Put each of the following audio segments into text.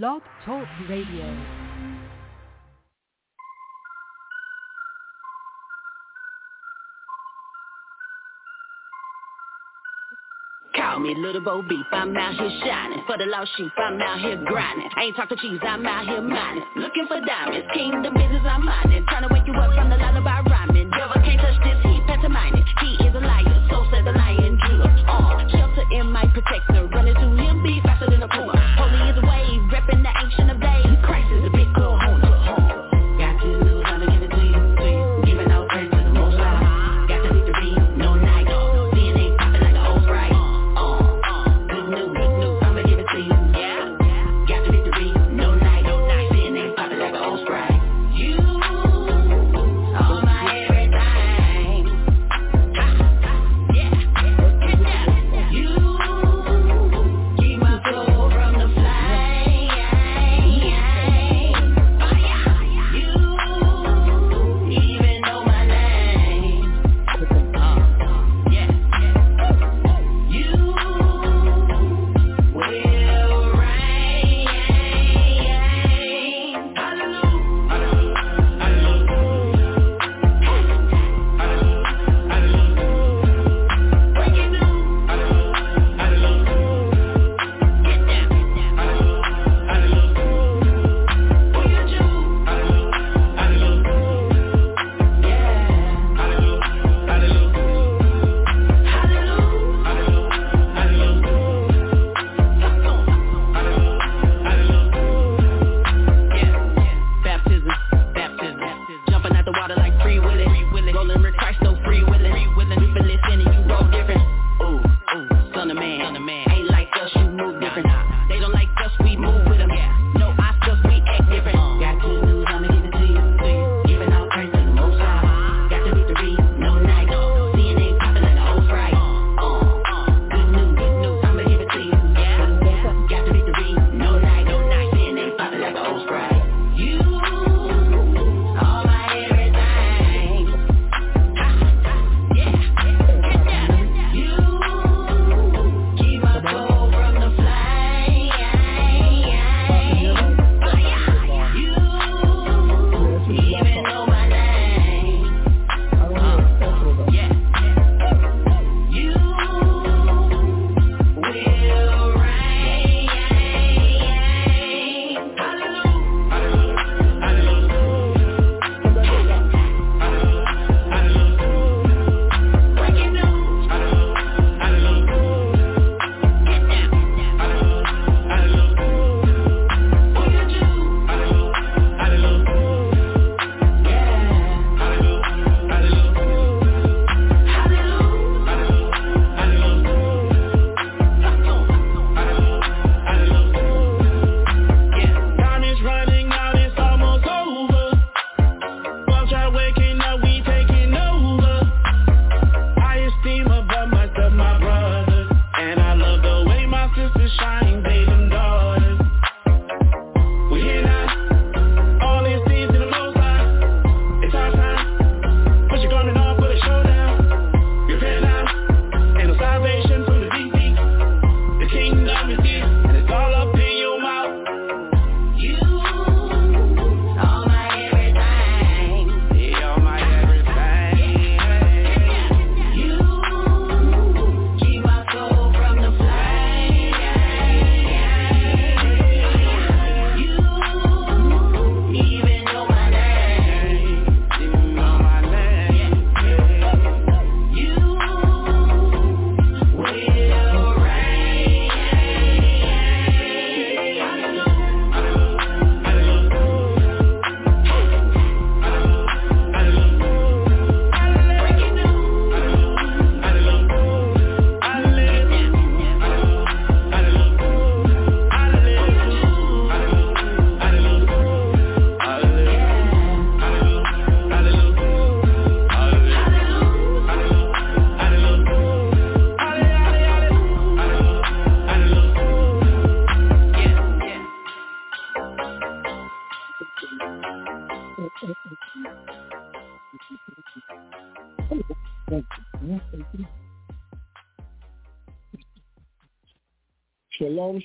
Blog Talk Radio. Call me Little Bo Beep, I'm out here shining. For the lost sheep, I'm out here grinding. I ain't talking cheese, I'm out here mining. Looking for diamonds, kingdom business, I'm mining. Trying to wake you up from the lullaby rhyming. Devil can't touch this, he pantomiming. He is a liar, so says the liar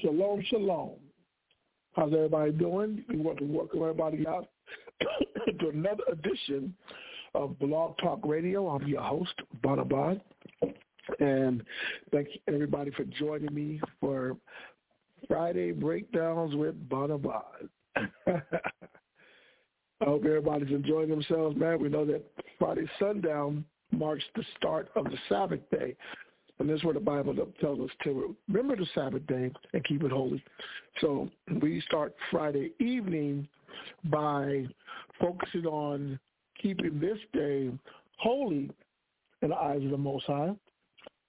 Shalom, shalom. How's everybody doing? We want to welcome everybody out to another edition of Blog Talk Radio. I'm your host, Banabad. And thank everybody for joining me for Friday Breakdowns with Banabad. I hope everybody's enjoying themselves, man. We know that Friday sundown marks the start of the Sabbath day. And this is where the Bible tells us to remember the Sabbath day and keep it holy. So we start Friday evening by focusing on keeping this day holy in the eyes of the Most High.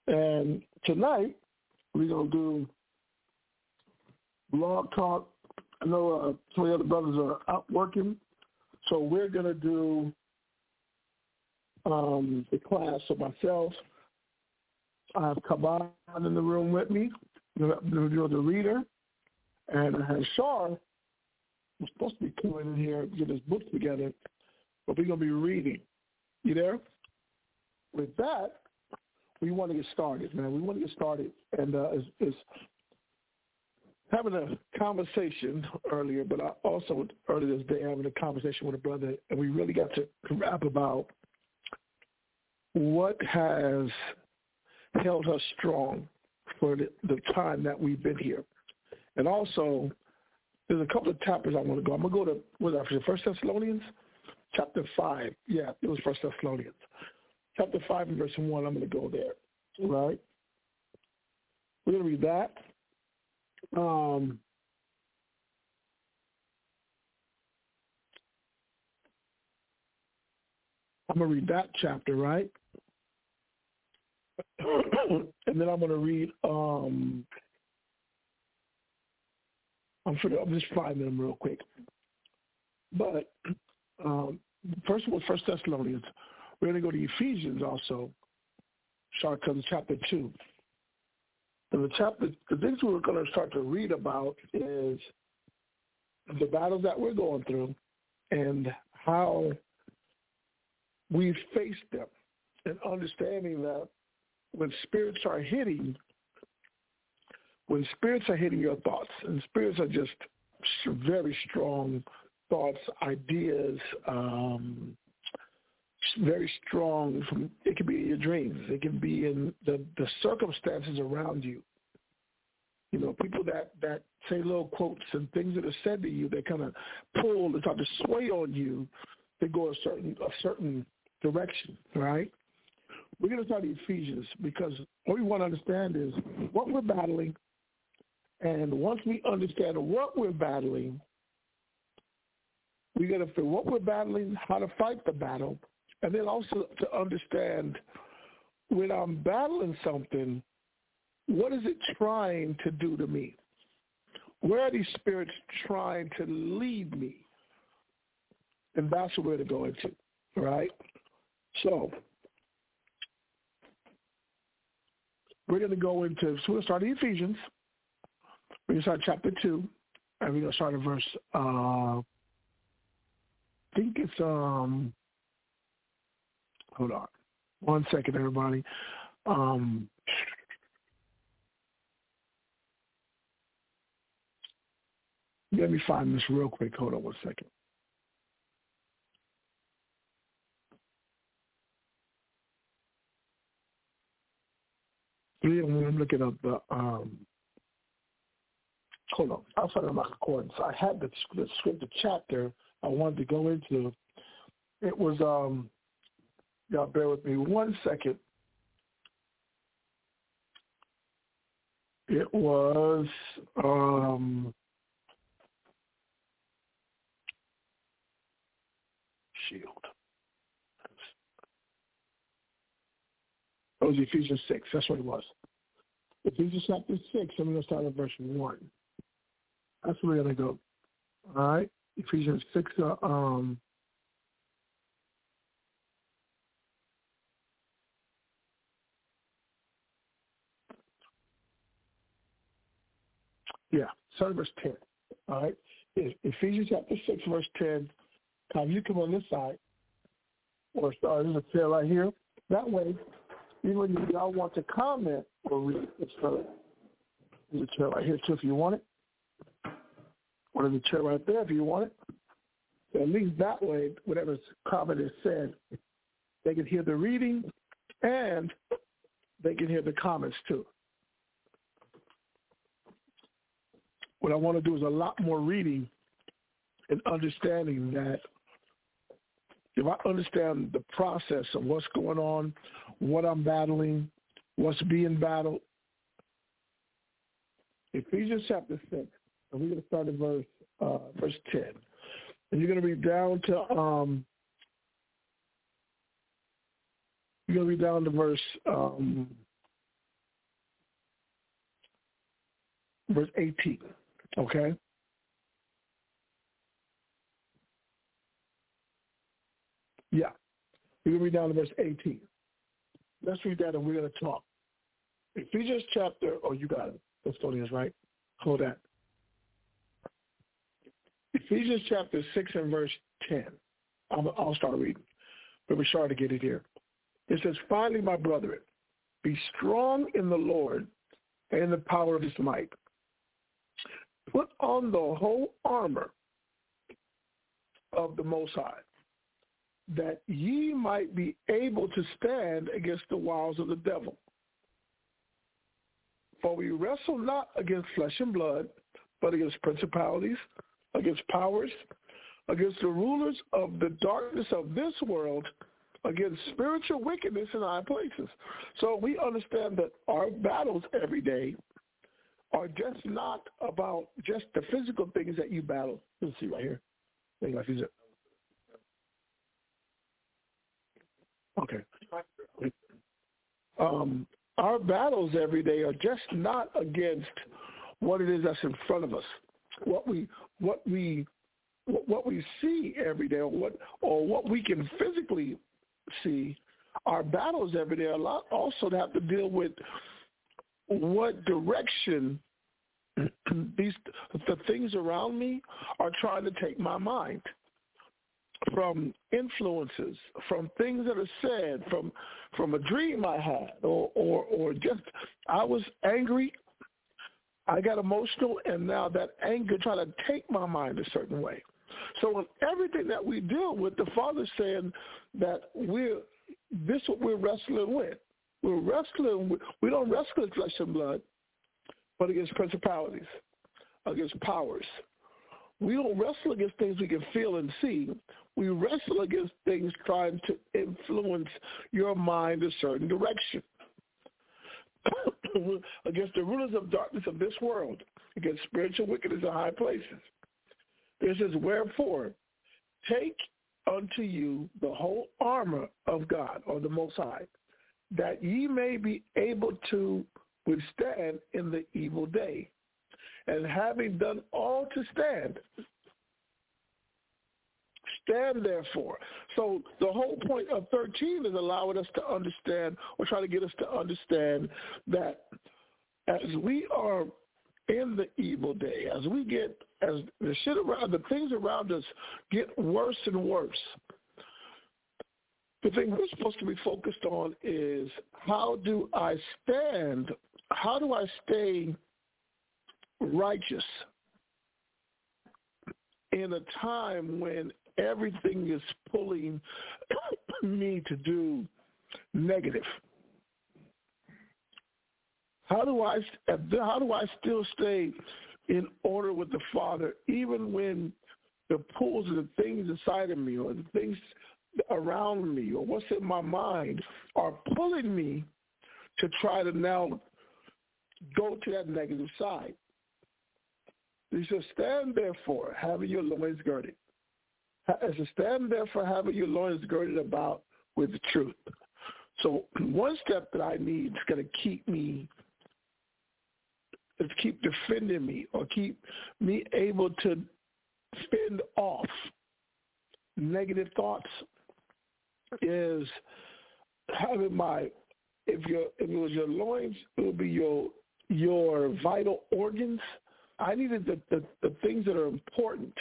And tonight we're going to do blog talk. I know uh, some of the other brothers are out working, so we're going to do um, the class of myself – I have Kaban in the room with me, the, the, the reader, and I have Shar, who's supposed to be coming in here to get his books together, but we're going to be reading. You there? With that, we want to get started, man. We want to get started, and uh, it's, it's having a conversation earlier, but I also earlier this day having a conversation with a brother, and we really got to rap about what has held us strong for the, the time that we've been here. And also, there's a couple of chapters I want to go. I'm going to go to, what was that, First Thessalonians? Chapter 5. Yeah, it was First Thessalonians. Chapter 5 and verse 1, I'm going to go there, right? We're going to read that. Um, I'm going to read that chapter, right? And then I'm going to read. Um, I'm, for, I'm just finding them real quick. But um, first of all, First Thessalonians. We're going to go to Ephesians also. Start to chapter two. And the chapter, the things we're going to start to read about is the battles that we're going through and how we face them, and understanding that when spirits are hitting, when spirits are hitting your thoughts, and spirits are just very strong thoughts, ideas, um, very strong. From, it can be in your dreams. It can be in the, the circumstances around you. You know, people that, that say little quotes and things that are said to you, they kind of pull, they try to sway on you They go a certain a certain direction, right? We're going to start Ephesians because what we want to understand is what we're battling. And once we understand what we're battling, we got to figure what we're battling, how to fight the battle, and then also to understand when I'm battling something, what is it trying to do to me? Where are these spirits trying to lead me? And that's going to go into, right? So We're going to go into, so we'll start in Ephesians. We're going to start chapter 2, and we're going to start at verse, uh, I think it's, um, hold on. One second, everybody. Um, let me find this real quick. Hold on one second. When I'm looking up the um hold on, outside of my concordance, I had the, the script, the chapter I wanted to go into. It was um y'all bear with me one second. It was um shield. It was Ephesians 6. That's what it was. Ephesians chapter 6, I'm going to start at verse 1. That's where we're going to go. All right? Ephesians 6, uh, um, yeah, start verse 10. All right? Ephesians chapter 6, verse 10. Now, you come on this side, or start, there's a tail right here. That way, even if y'all want to comment or read, it's chair right here too if you want it. Or in the chair right there if you want it. So at least that way, whatever comment is said, they can hear the reading and they can hear the comments too. What I want to do is a lot more reading and understanding that if I understand the process of what's going on, what I'm battling, what's being battled, Ephesians chapter 6, and we're going to start at verse, uh, verse 10. And you're going to be down to, um, you're going to be down to verse, um, verse 18, okay? Yeah. We're going to read down to verse 18. Let's read that and we're going to talk. Ephesians chapter, oh, you got it. Custodians, right? Hold that. Ephesians chapter 6 and verse 10. I'll, I'll start reading. But we're sure to get it here. It says, Finally, my brethren, be strong in the Lord and in the power of his might. Put on the whole armor of the Most High, that ye might be able to stand against the wiles of the devil. For we wrestle not against flesh and blood, but against principalities, against powers, against the rulers of the darkness of this world, against spiritual wickedness in high places. So we understand that our battles every day are just not about just the physical things that you battle. Let's see right here. Okay. Um, our battles every day are just not against what it is that's in front of us, what we what we what we see every day, or what or what we can physically see. Our battles every day are a lot also have to deal with what direction these the things around me are trying to take my mind from influences, from things that are said, from from a dream I had, or or or just I was angry, I got emotional, and now that anger trying to take my mind a certain way. So in everything that we deal with, the Father's saying that we're this what we're wrestling with. We're wrestling. With, we don't wrestle with flesh and blood, but against principalities, against powers, we don't wrestle against things we can feel and see. We wrestle against things trying to influence your mind a certain direction. against the rulers of darkness of this world, against spiritual wickedness in high places. It says, wherefore, take unto you the whole armor of God, or the Most High, that ye may be able to withstand in the evil day and having done all to stand, stand therefore. So the whole point of 13 is allowing us to understand or trying to get us to understand that as we are in the evil day, as we get, as the shit around, the things around us get worse and worse, the thing we're supposed to be focused on is how do I stand? How do I stay righteous in a time when everything is pulling me to do negative. How do I how do I still stay in order with the Father even when the pulls of the things inside of me or the things around me or what's in my mind are pulling me to try to now go to that negative side. He says, stand therefore, having your loins girded. As a stand therefore, having your loins girded about with the truth. So one step that I need is going to keep me, is keep defending me or keep me able to fend off negative thoughts is having my if your if it was your loins, it would be your your vital organs I needed the, the, the things that are important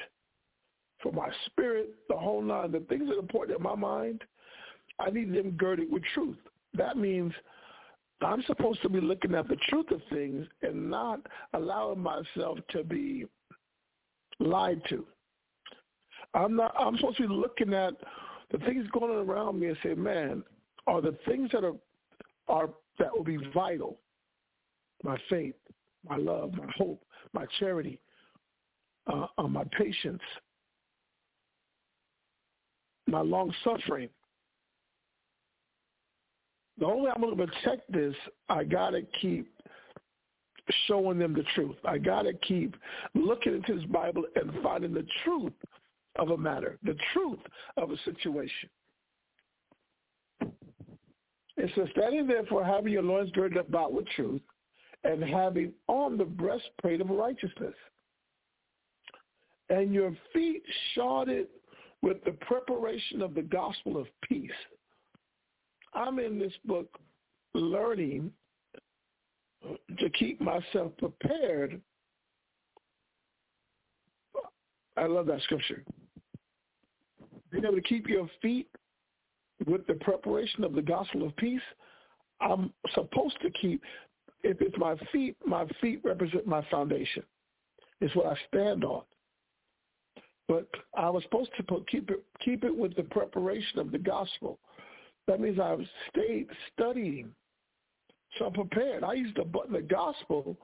for my spirit, the whole nine, the things that are important in my mind, I need them girded with truth. That means I'm supposed to be looking at the truth of things and not allowing myself to be lied to. I'm not. I'm supposed to be looking at the things going on around me and say, man, are the things that are are that will be vital. My faith, my love, my hope, my charity, uh, uh, my patience, my long suffering. The only way I'm going to protect this, I got to keep showing them the truth. I got to keep looking into this Bible and finding the truth of a matter, the truth of a situation. It says, standing therefore having your loins girded about with truth and having on the breastplate of righteousness and your feet shodded with the preparation of the gospel of peace. I'm in this book learning to keep myself prepared. I love that scripture. Being able to keep your feet with the preparation of the gospel of peace, I'm supposed to keep, if it's my feet, my feet represent my foundation. It's what I stand on. But I was supposed to put, keep it keep it with the preparation of the gospel. That means I've stayed studying, so I'm prepared. I use the the gospel,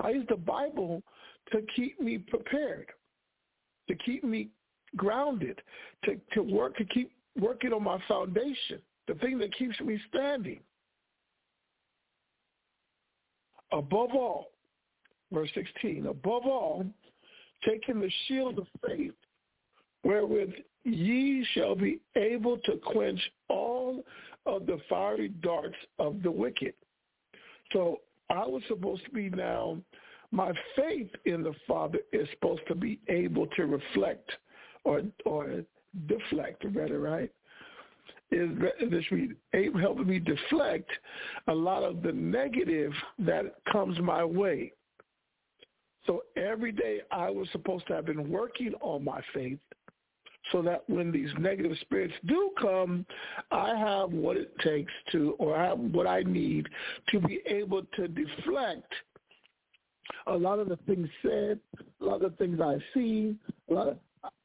I use the Bible to keep me prepared, to keep me grounded, to to work to keep working on my foundation, the thing that keeps me standing. Above all, verse 16, above all, taking the shield of faith, wherewith ye shall be able to quench all of the fiery darts of the wicked. So I was supposed to be now, my faith in the Father is supposed to be able to reflect or or deflect, better, right? Is this helping me deflect a lot of the negative that comes my way. So every day I was supposed to have been working on my faith so that when these negative spirits do come, I have what it takes to, or I have what I need to be able to deflect a lot of the things said, a lot of the things I see, a lot of,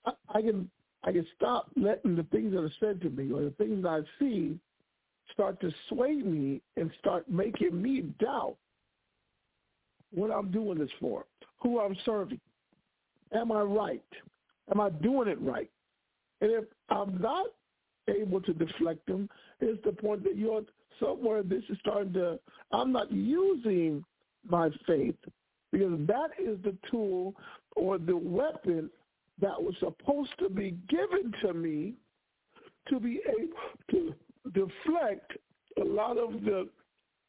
I, I can I can stop letting the things that are said to me or the things I see start to sway me and start making me doubt what I'm doing this for, who I'm serving. Am I right? Am I doing it right? And if I'm not able to deflect them, it's the point that you're somewhere this is starting to, I'm not using my faith because that is the tool or the weapon that was supposed to be given to me to be able to deflect a lot of the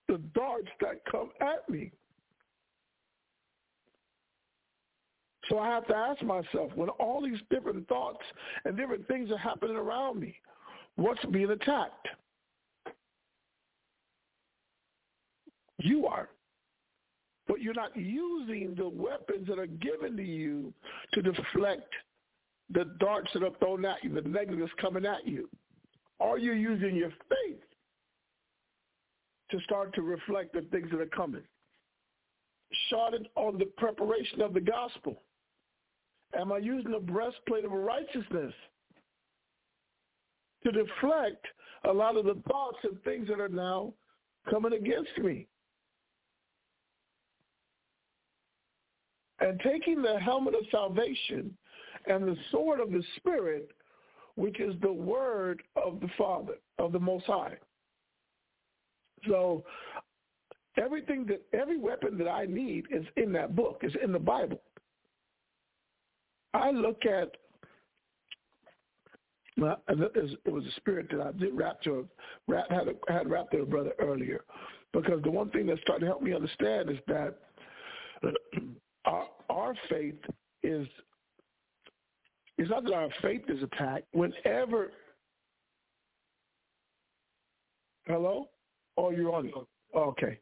the darts that come at me. So I have to ask myself, when all these different thoughts and different things are happening around me, what's being attacked? You are. But you're not using the weapons that are given to you to deflect the darts that are thrown at you, the negatives coming at you. Are you using your faith to start to reflect the things that are coming? Shotted on the preparation of the gospel. Am I using the breastplate of righteousness to deflect a lot of the thoughts and things that are now coming against me? And taking the helmet of salvation and the sword of the Spirit, which is the word of the Father, of the Most High. So everything that every weapon that I need is in that book, is in the Bible. I look at well, it was a spirit that I did rap to, rap, had, had rapped to a brother earlier, because the one thing that started to help me understand is that our, our faith is it's not that our faith is attacked. Whenever, hello, oh, you're on. Okay.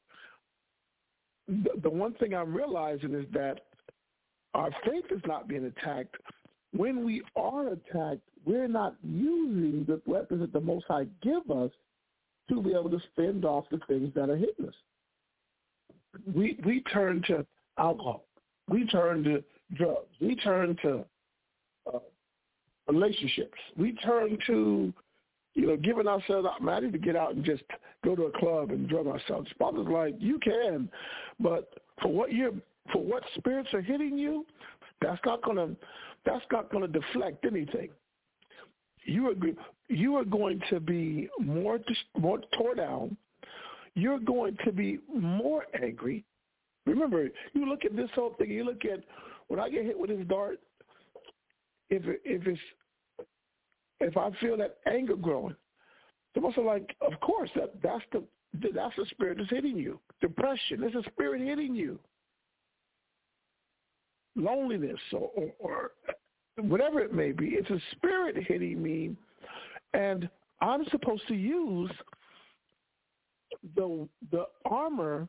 The, the one thing I'm realizing is that our faith is not being attacked. When we are attacked, we're not using the weapons that the Most High give us to be able to fend off the things that are hitting us. We we turn to alcohol. We turn to drugs. We turn to uh, relationships. We turn to, you know, giving ourselves out. Man, I need to get out and just go to a club and drug ourselves. Father's like, you can, but for what you're, for what spirits are hitting you, that's not gonna, that's not gonna deflect anything. You are, you are going to be more, more tore down. You're going to be more angry. Remember, you look at this whole thing. You look at when I get hit with this dart. If it, if it's if I feel that anger growing, I'm also like, of course, that that's the that's the spirit that's hitting you. Depression is a spirit hitting you. Loneliness or, or, or whatever it may be, it's a spirit hitting me, and I'm supposed to use the the armor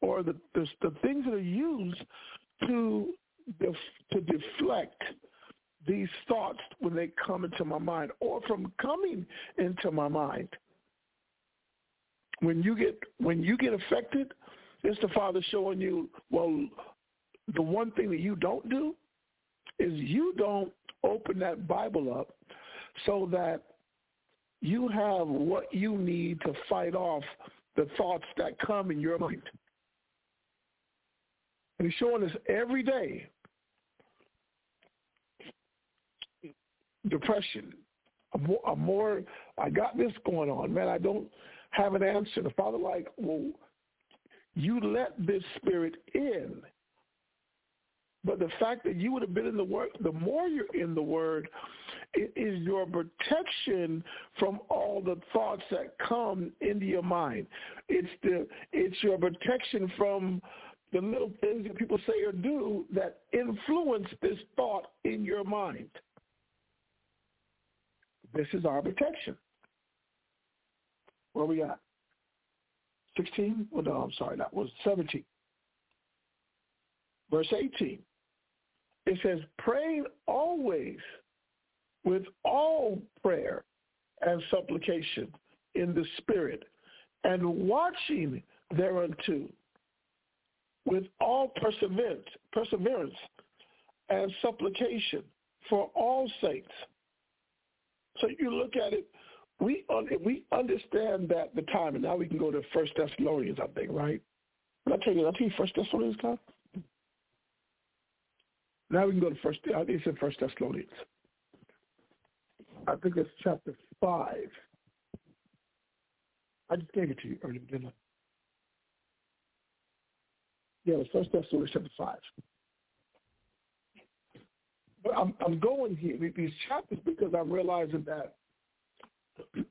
or the the, the things that are used to def, to deflect these thoughts when they come into my mind or from coming into my mind. When you get when you get affected, it's the Father showing you, well, the one thing that you don't do is you don't open that Bible up so that you have what you need to fight off the thoughts that come in your mind. And he's showing us every day depression. A more, a more, I got this going on, man. I don't have an answer. The father like, well, you let this spirit in. But the fact that you would have been in the word, the more you're in the word, it is your protection from all the thoughts that come into your mind. It's the it's your protection from the little things that people say or do that influence this thought in your mind. This is our protection. Where we at? 16? Well, no, I'm sorry, that was 17. Verse 18. It says, praying always with all prayer and supplication in the Spirit, and watching thereunto with all perseverance, perseverance and supplication for all saints so you look at it, we we understand that the time, and now we can go to First Thessalonians, I think, right? Did I tell you, I tell you First Thessalonians, God? Now we can go to First. I think it's in First Thessalonians. I think it's chapter five. I just gave it to you earlier, didn't I? Yeah, it's First Thessalonians chapter five. But I'm, I'm going here these chapters because I'm realizing that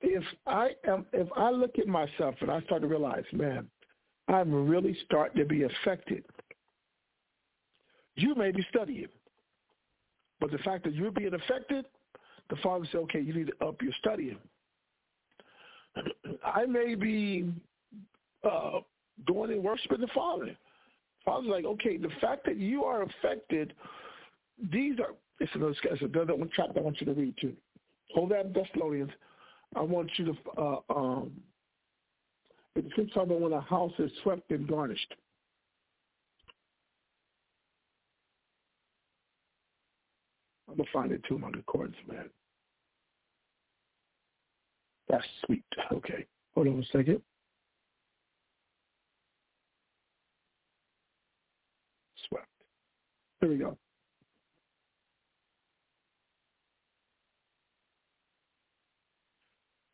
if I am if I look at myself and I start to realize, man, I'm really starting to be affected. You may be studying, but the fact that you're being affected, the father said, okay, you need to up your studying. I may be uh, going and worshiping the Father. Father's like, okay, the fact that you are affected these are, it's another, it's another one chapter I want you to read too. Hold that Thessalonians. I want you to, uh, um, it's talking about when a house is swept and garnished. I'm to find it too my concordance, man. That's sweet. Okay. Hold on a second. Swept. Here we go.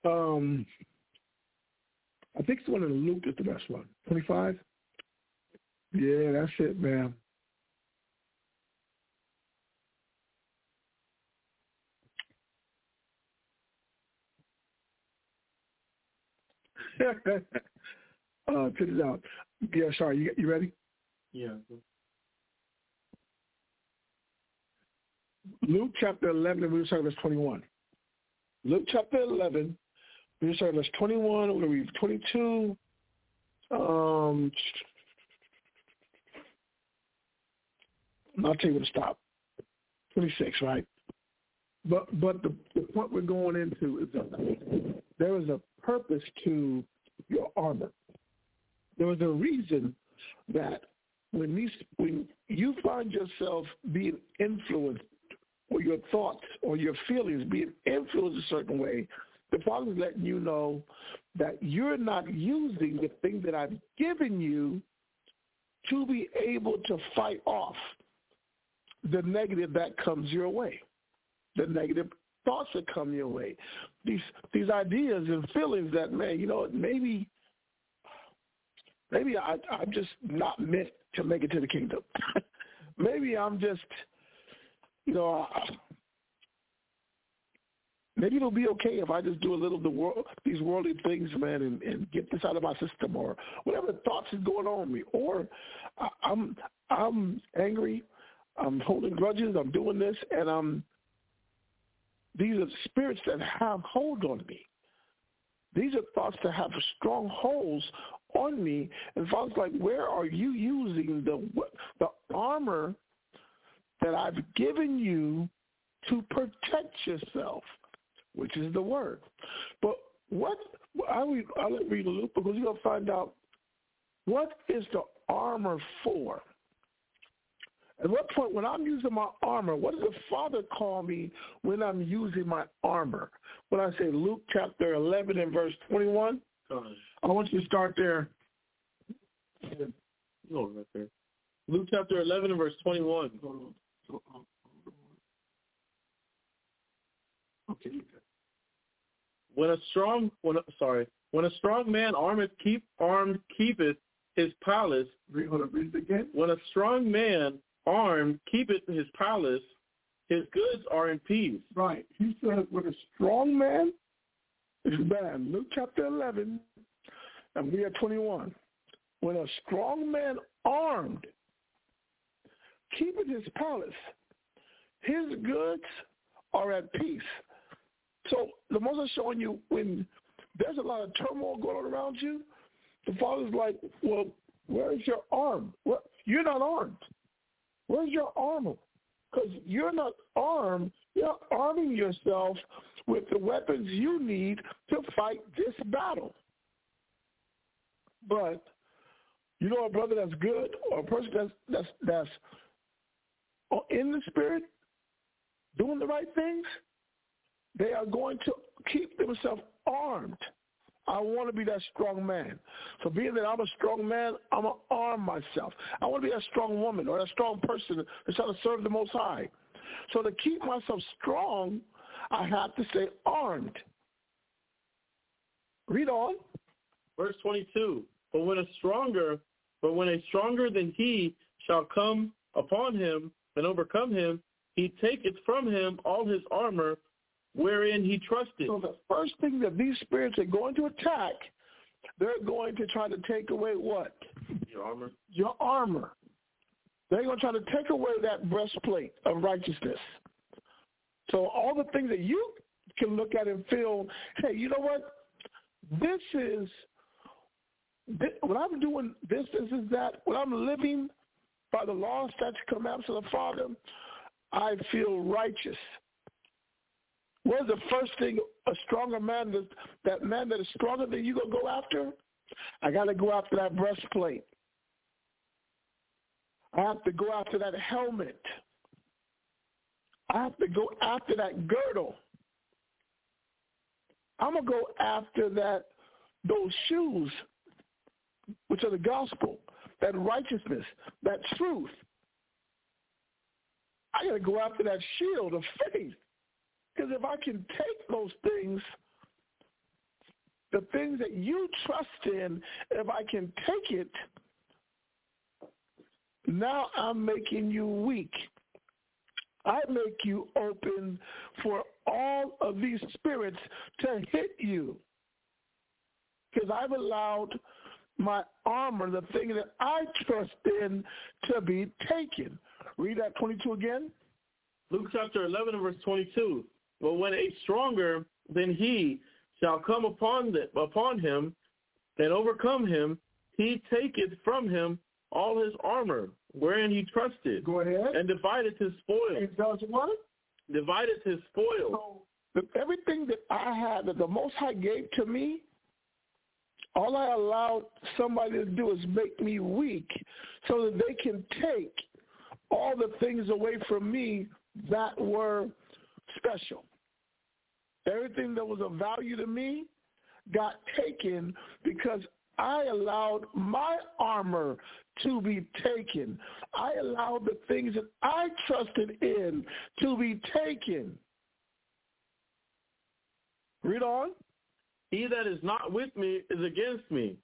Um, I think it's the one in Luke is the best one. 25? Yeah, that's it, man. uh, check it out. Yeah, sorry. You, you ready? Yeah. Luke chapter 11, and we talking verse 21. Luke chapter 11, we started verse 21. We're going to read 22. Um, I'll tell you where to stop. 26, right? But but the, the point we're going into is that there is a purpose to your armor. There is a reason that when these when you find yourself being influenced or your thoughts or your feelings being influenced a certain way, the Father is letting you know that you're not using the thing that I've given you to be able to fight off the negative that comes your way, the negative thoughts that come your way, these these ideas and feelings that man, you know, maybe maybe I, I'm just not meant to make it to the kingdom. maybe I'm just, you know, maybe it'll be okay if I just do a little of the world, these worldly things, man, and, and get this out of my system, or whatever thoughts is going on me, or I, I'm I'm angry, I'm holding grudges, I'm doing this, and I'm these are spirits that have hold on me. These are thoughts that have strong holds on me. And Father's like, where are you using the the armor that I've given you to protect yourself, which is the word. But what I read, I'll read a little because you're gonna find out what is the armor for. At what point, when I'm using my armor, what does the Father call me when I'm using my armor? When I say Luke chapter 11 and verse 21, I want you to start there. No, right there. Luke chapter 11 and verse 21. Okay. When a strong, when a, sorry, when a strong man armed keep armed keepeth his palace. Read, hold on, read it again. When a strong man armed keepeth his palace, his goods are in peace. Right. He says, when a strong man is man. Luke chapter 11, and we are 21. When a strong man armed keepeth his palace, his goods are at peace. So the most showing you when there's a lot of turmoil going on around you, the father's like, well, where's your arm? Well, you're not armed. Where's your armor? Because you're not armed. You're arming yourself with the weapons you need to fight this battle. But you know a brother that's good or a person that's that's that's in the spirit, doing the right things, they are going to keep themselves armed I want to be that strong man. So being that I'm a strong man, I'm going to arm myself. I want to be that strong woman or that strong person that's trying to serve the Most High. So to keep myself strong, I have to stay armed. Read on. Verse 22. But when a stronger, but when a stronger than he shall come upon him and overcome him, he taketh from him all his armor wherein he trusted. So the first thing that these spirits are going to attack, they're going to try to take away what? Your armor. Your armor. They're going to try to take away that breastplate of righteousness. So all the things that you can look at and feel, hey, you know what? This is, this, when I'm doing this, this is that, when I'm living by the law, statutes, commandments of the Father, I feel righteous. What is the first thing a stronger man, that, that man that is stronger than you going to go after? I got to go after that breastplate. I have to go after that helmet. I have to go after that girdle. I'm going to go after that those shoes, which are the gospel, that righteousness, that truth. I got to go after that shield of faith. Because if I can take those things, the things that you trust in, if I can take it, now I'm making you weak. I make you open for all of these spirits to hit you. Because I've allowed my armor, the thing that I trust in, to be taken. Read that 22 again. Luke chapter 11 verse 22. But when a stronger than he shall come upon the, upon him and overcome him, he taketh from him all his armor, wherein he trusted. Go ahead. And divided his spoil. And does what? Divided his spoil. So everything that I had that the Most High gave to me, all I allowed somebody to do is make me weak so that they can take all the things away from me that were special. Everything that was of value to me got taken because I allowed my armor to be taken. I allowed the things that I trusted in to be taken. Read on. He that is not with me is against me,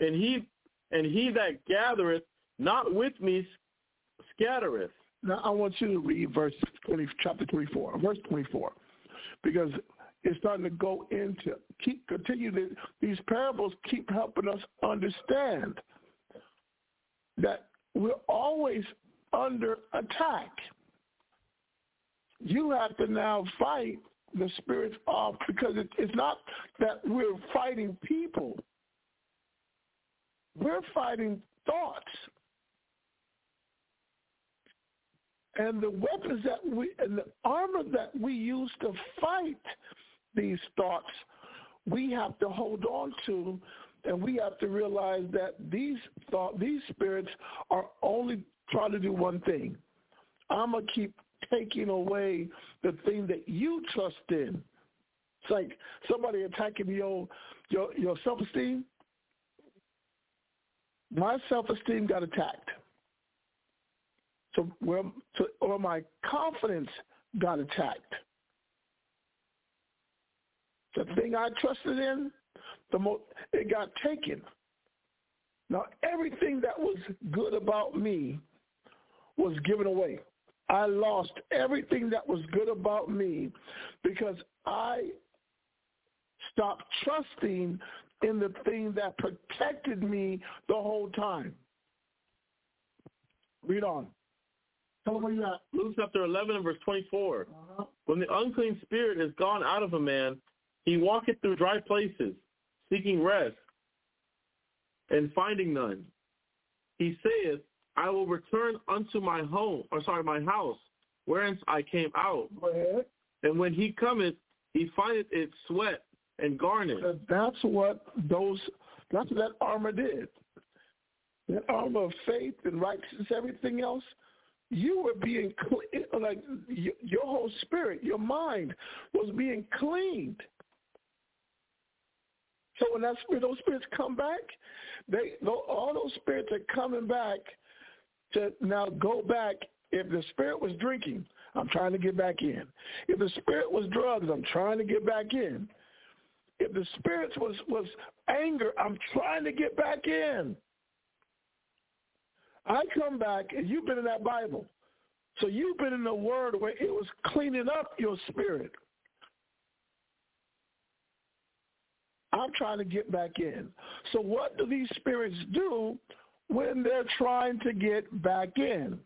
and he and he that gathereth not with me scattereth. Now I want you to read verse twenty, chapter twenty-four, verse twenty-four, because it's starting to go into keep continue these parables keep helping us understand that we're always under attack. You have to now fight the spirits off because it, it's not that we're fighting people. We're fighting thoughts. And the weapons that we and the armor that we use to fight these thoughts, we have to hold on to and we have to realize that these thought these spirits are only trying to do one thing. I'm gonna keep taking away the thing that you trust in. It's like somebody attacking your your your self esteem. My self esteem got attacked. So where so, or my confidence got attacked. The thing I trusted in, the most it got taken. Now everything that was good about me was given away. I lost everything that was good about me because I stopped trusting in the thing that protected me the whole time. Read on. Tell where you at. Luke chapter 11 and verse 24. Uh-huh. When the unclean spirit is gone out of a man, he walketh through dry places, seeking rest, and finding none. He saith, I will return unto my home, or sorry, my house, whence I came out. And when he cometh, he findeth it sweat and. Uh, That's what those. That's what that armor did. That armor of faith and righteousness, everything else. You were being like your whole spirit, your mind was being cleaned. So when that spirit, those spirits come back, they all those spirits are coming back to now go back. If the spirit was drinking, I'm trying to get back in. If the spirit was drugs, I'm trying to get back in. If the spirit was was anger, I'm trying to get back in. I come back and you've been in that Bible. So you've been in the word where it was cleaning up your spirit. I'm trying to get back in. So what do these spirits do when they're trying to get back in?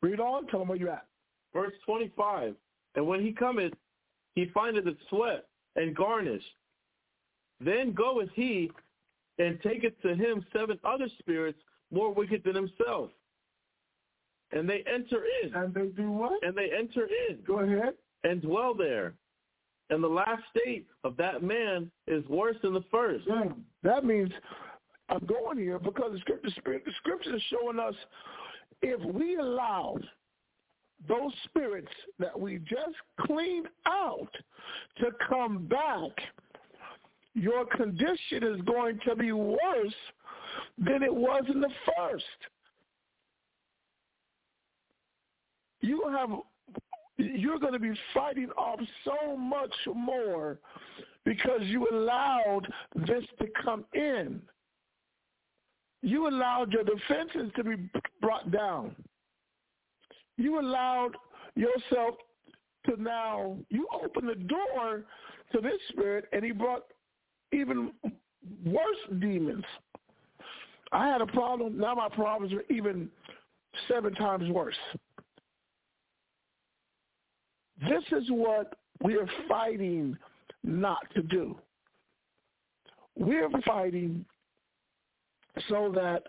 Read on. Tell them where you're at. Verse 25. And when he cometh, he findeth it sweat and garnish. Then goeth he and taketh to him seven other spirits more wicked than himself. And they enter in. And they do what? And they enter in Go ahead. and dwell there. And the last state of that man is worse than the first. That means I'm going here because the scripture, the scripture is showing us if we allow those spirits that we just cleaned out to come back, your condition is going to be worse than it was in the first. You have you're going to be fighting off so much more because you allowed this to come in. You allowed your defenses to be brought down. You allowed yourself to now, you opened the door to this spirit and he brought even worse demons. I had a problem. Now my problems are even seven times worse. This is what we are fighting not to do. We're fighting so that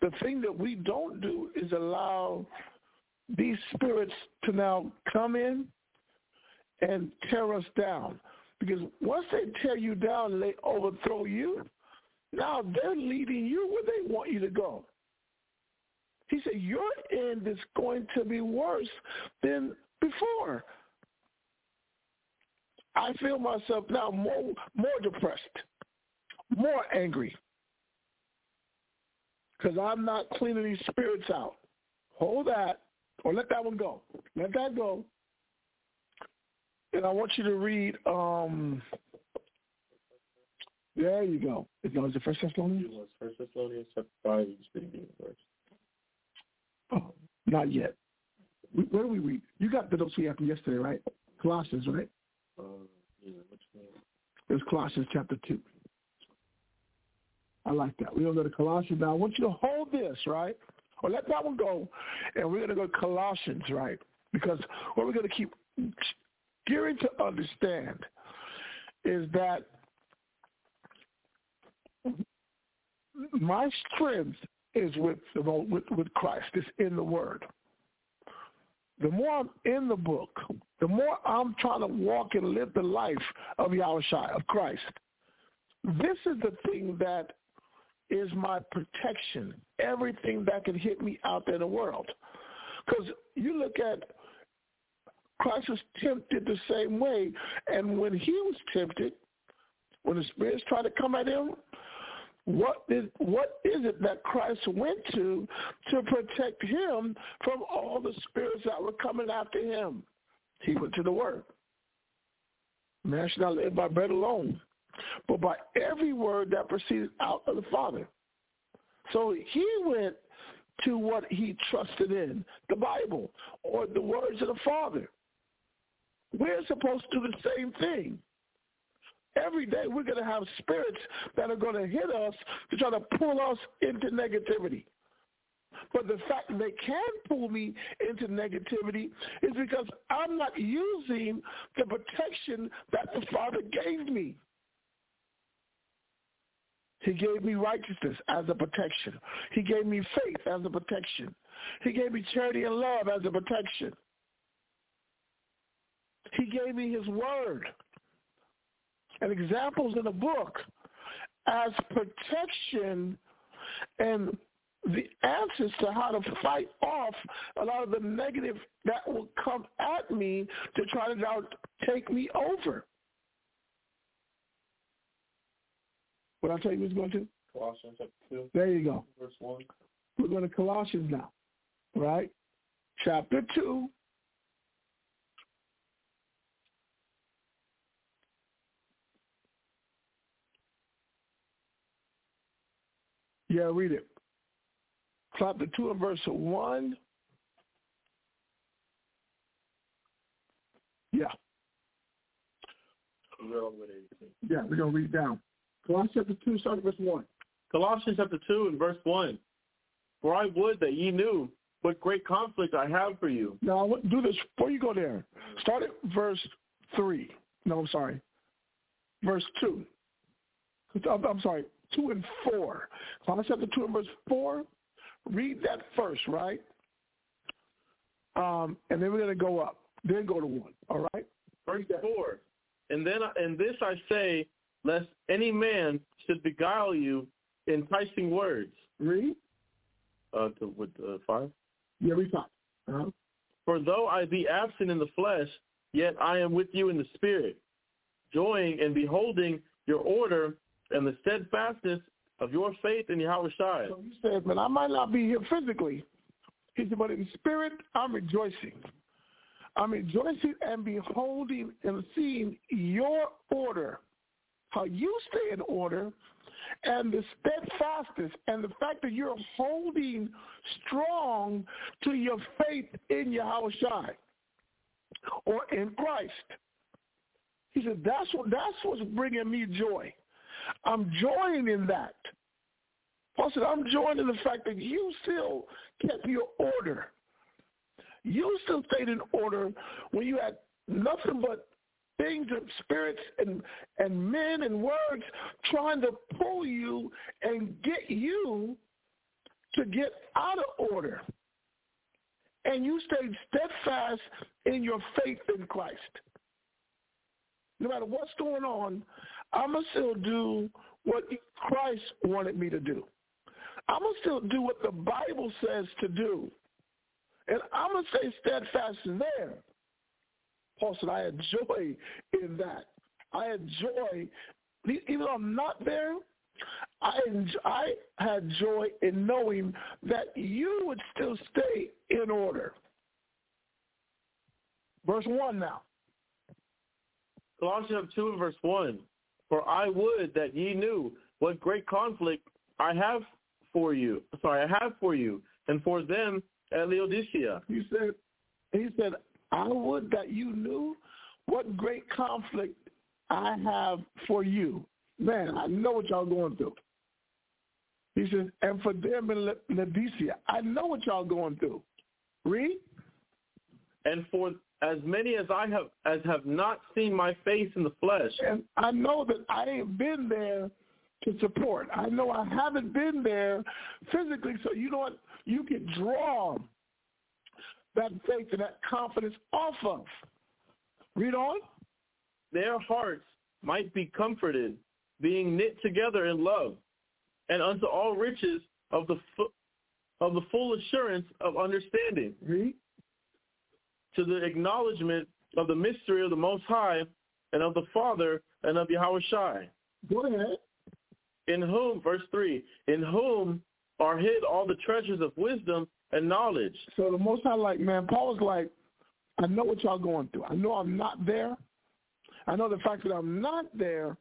the thing that we don't do is allow these spirits to now come in and tear us down. Because once they tear you down and they overthrow you, now they're leading you where they want you to go. He said, your end is going to be worse than before. I feel myself now more more depressed, more angry, because I'm not cleaning these spirits out. Hold that, or let that one go. Let that go. And I want you to read. um There you go. Is that it First Thessalonians? First Thessalonians chapter five. You just reading verse. Oh, not yet. Where do we read? You got the notes we had from yesterday, right? Colossians, right? Uh, yeah, which one? It's Colossians chapter 2. I like that. We're going to go to Colossians now. I want you to hold this, right? Or let that one go. And we're going to go to Colossians, right? Because what we're going to keep gearing to understand is that my strength is with, the with, with Christ. It's in the Word the more I'm in the book, the more I'm trying to walk and live the life of Yahushua, of Christ. This is the thing that is my protection. Everything that can hit me out there in the world. Because you look at Christ was tempted the same way. And when he was tempted, when the spirits tried to come at him, what is what is it that Christ went to to protect him from all the spirits that were coming after him? He went to the Word. Man should not live by bread alone, but by every word that proceeded out of the Father. So he went to what he trusted in, the Bible, or the words of the Father. We're supposed to do the same thing every day we're going to have spirits that are going to hit us to try to pull us into negativity. But the fact that they can pull me into negativity is because I'm not using the protection that the Father gave me. He gave me righteousness as a protection. He gave me faith as a protection. He gave me charity and love as a protection. He gave me his word and examples in the book as protection and the answers to how to fight off a lot of the negative that will come at me to try to now take me over. What I tell you was going to? Colossians chapter 2. There you go. Verse 1. We're going to Colossians now, right? Chapter 2, Yeah, read it. Chapter 2 and verse 1. Yeah. Yeah, we're going to read down. Colossians chapter 2, starting verse 1. Colossians chapter 2 and verse 1. For I would that ye knew what great conflict I have for you. Now, do this before you go there. Start at verse 3. No, I'm sorry. Verse 2. I'm sorry, 2 and 4. Colossians chapter 2 and verse 4, read that first, right? Um, and then we're going to go up. Then go to 1, all right? Verse 4. And then, and this I say, lest any man should beguile you enticing words. Read. Uh, to, with uh, 5? Yeah, read 5. Uh-huh. For though I be absent in the flesh, yet I am with you in the spirit, joying and beholding your order and the steadfastness of your faith in Yahweh Shai. So you said, man, I might not be here physically. He said, but in spirit, I'm rejoicing. I'm rejoicing and beholding and seeing your order, how you stay in order, and the steadfastness and the fact that you're holding strong to your faith in Yahweh Shai or in Christ. He said, that's what that's what's bringing me joy. I'm joining in that. Paul said, I'm joining in the fact that you still kept your order. You still stayed in order when you had nothing but things and spirits and, and men and words trying to pull you and get you to get out of order. And you stayed steadfast in your faith in Christ. No matter what's going on, I'm going to still do what Christ wanted me to do. I'm going to still do what the Bible says to do. And I'm going to stay steadfast there. Paul said, I enjoy in that. I enjoy, even though I'm not there, I, enjoy, I had joy in knowing that you would still stay in order. Verse 1 now. Colossians 2 verse 1. For I would that ye knew what great conflict I have for you. Sorry, I have for you and for them at Laodicea. He said, he said, I would that you knew what great conflict I have for you. Man, I know what y'all going through. He says, and for them in Laodicea, I know what y'all going through. Read. And for as many as I have as have not seen my face in the flesh. And I know that I ain't been there to support. I know I haven't been there physically, so you know what? You can draw that faith and that confidence off of. Read on. Their hearts might be comforted, being knit together in love, and unto all riches of the of the full assurance of understanding. Read. To the acknowledgement of the mystery of the Most High and of the Father and of Yahweh Shai. Go ahead. In whom, verse 3, in whom are hid all the treasures of wisdom and knowledge. So the Most High, like, man, Paul was like, I know what y'all going through. I know I'm not there. I know the fact that I'm not there,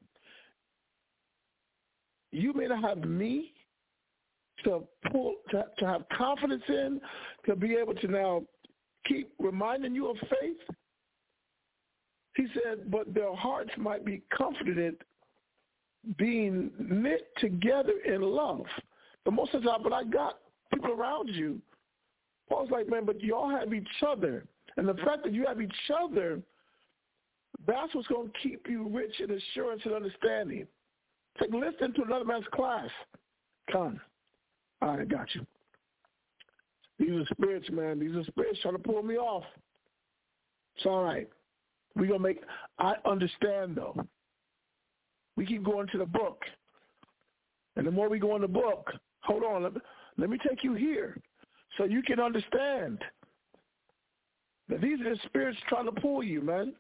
you may not have me to pull to, to have confidence in, to be able to now keep reminding you of faith. He said, but their hearts might be comforted, in being knit together in love. The most of the time, but I got people around you. Paul's like, man, but y'all have each other. And the fact that you have each other, that's what's going to keep you rich in assurance and understanding. It's like listen to another man's class. Come. Right, got you. These are spirits, man. These are spirits trying to pull me off. It's all right. We're going to make, I understand though. We keep going to the book. And the more we go in the book, hold on, let me, let me take you here so you can understand that these are the spirits trying to pull you, man.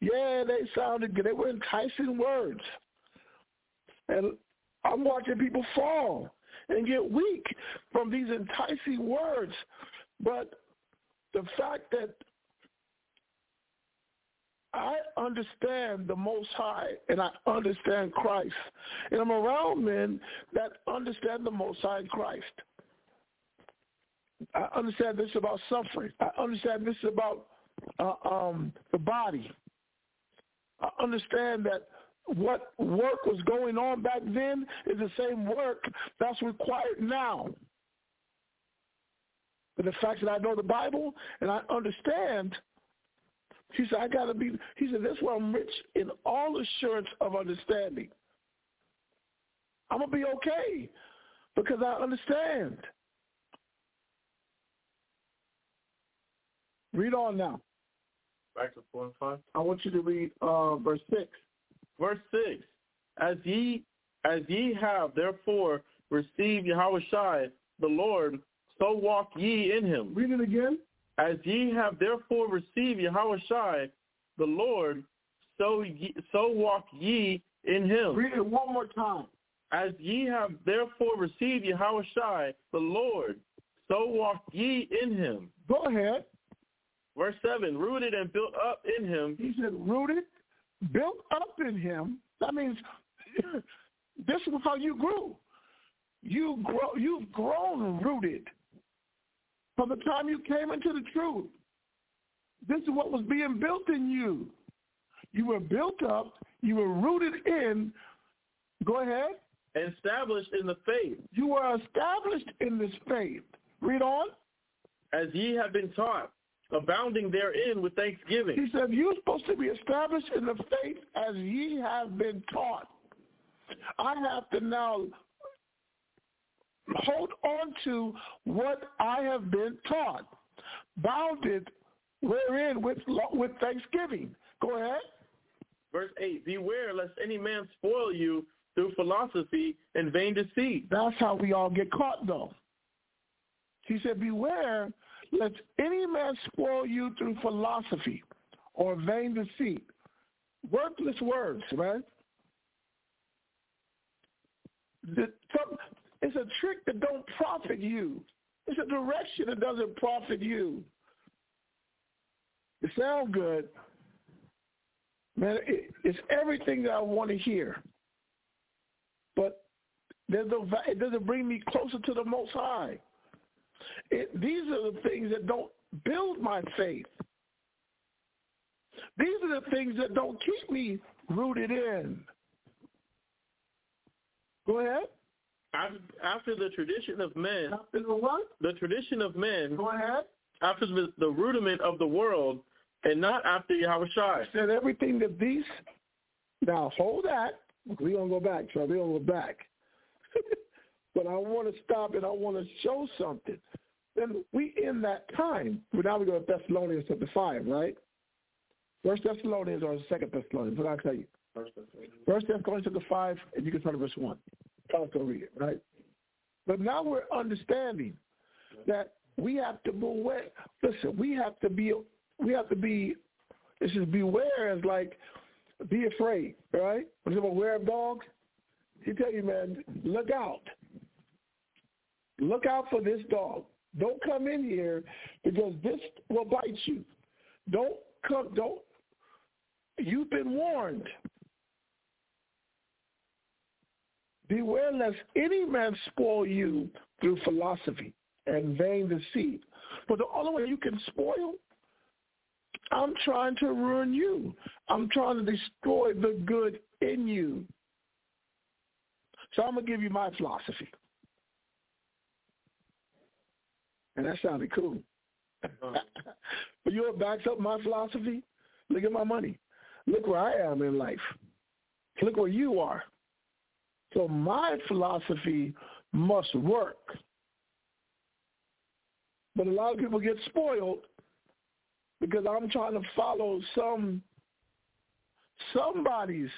Yeah, they sounded good. They were enticing words. And I'm watching people fall and get weak from these enticing words. But the fact that I understand the Most High and I understand Christ. And I'm around men that understand the Most High and Christ. I understand this about suffering. I understand this is about uh, um, the body. I understand that what work was going on back then is the same work that's required now. But the fact that I know the Bible and I understand, he said, I got to be, he said, that's why I'm rich in all assurance of understanding. I'm going to be okay because I understand. Read on now. Back to 4 and 5. I want you to read uh, verse 6. Verse 6. As ye, as ye have therefore received Yahweh Shai, the Lord, so walk ye in him. Read it again. As ye have therefore received Yahweh Shai, the Lord, so ye, so walk ye in him. Read it one more time. As ye have therefore received Yahweh Shai, the Lord, so walk ye in him. Go ahead. Verse 7, rooted and built up in him. He said, rooted, built up in him. That means this is how you grew. You grow, you've grown rooted from the time you came into the truth. This is what was being built in you. You were built up. You were rooted in. Go ahead. Established in the faith. You were established in this faith. Read on. As ye have been taught abounding therein with thanksgiving. He said, you're supposed to be established in the faith as ye have been taught. I have to now hold on to what I have been taught, bounded wherein with, with thanksgiving. Go ahead. Verse 8, beware lest any man spoil you through philosophy and vain deceit. That's how we all get caught, though. He said, beware, let any man spoil you through philosophy or vain deceit. Worthless words, right? It's a trick that don't profit you. It's a direction that doesn't profit you. It sounds good. Man, it, it's everything that I want to hear. But there's no, it doesn't bring me closer to the Most High. It, these are the things that don't build my faith. These are the things that don't keep me rooted in. Go ahead. After the tradition of men, after the what? The tradition of men. Go ahead. After the, the rudiment of the world, and not after Yahweh Shai. Said everything that these. Now hold that. We're gonna go back, so we're gonna go back. but I want to stop and I want to show something. Then we in that time. Well, now we go to Thessalonians chapter five, right? First Thessalonians or Second Thessalonians? What I tell you? First Thessalonians. First Thessalonians chapter five, and you can start at verse one. I'll go read it, right? But now we're understanding that we have to beware. Listen, we have to be. We have to be. This is beware as like be afraid, right? When you aware of dogs, he tell you, man, look out. Look out for this dog. Don't come in here because this will bite you. Don't come. Don't. You've been warned. Beware lest any man spoil you through philosophy and vain deceit. But the only way you can spoil, I'm trying to ruin you. I'm trying to destroy the good in you. So I'm going to give you my philosophy. And that sounded cool. Uh-huh. but you know what backs up my philosophy? Look at my money. Look where I am in life. Look where you are. So my philosophy must work. But a lot of people get spoiled because I'm trying to follow some somebody's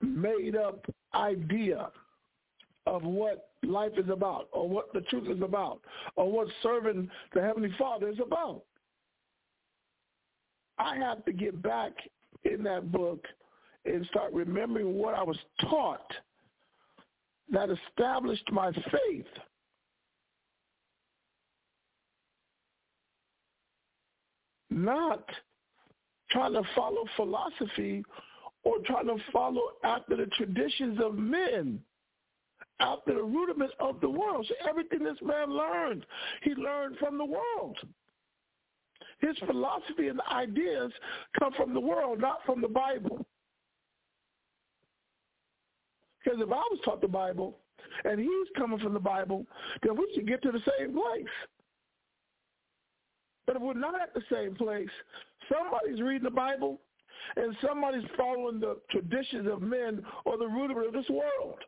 made up idea of what life is about or what the truth is about or what serving the Heavenly Father is about. I have to get back in that book and start remembering what I was taught that established my faith. Not trying to follow philosophy or trying to follow after the traditions of men, after the rudiment of the world. Everything this man learned, he learned from the world. His philosophy and ideas come from the world, not from the Bible. Because if I was taught the Bible and he's coming from the Bible, then we should get to the same place. But if we're not at the same place, somebody's reading the Bible and somebody's following the traditions of men or the rudiment of this world.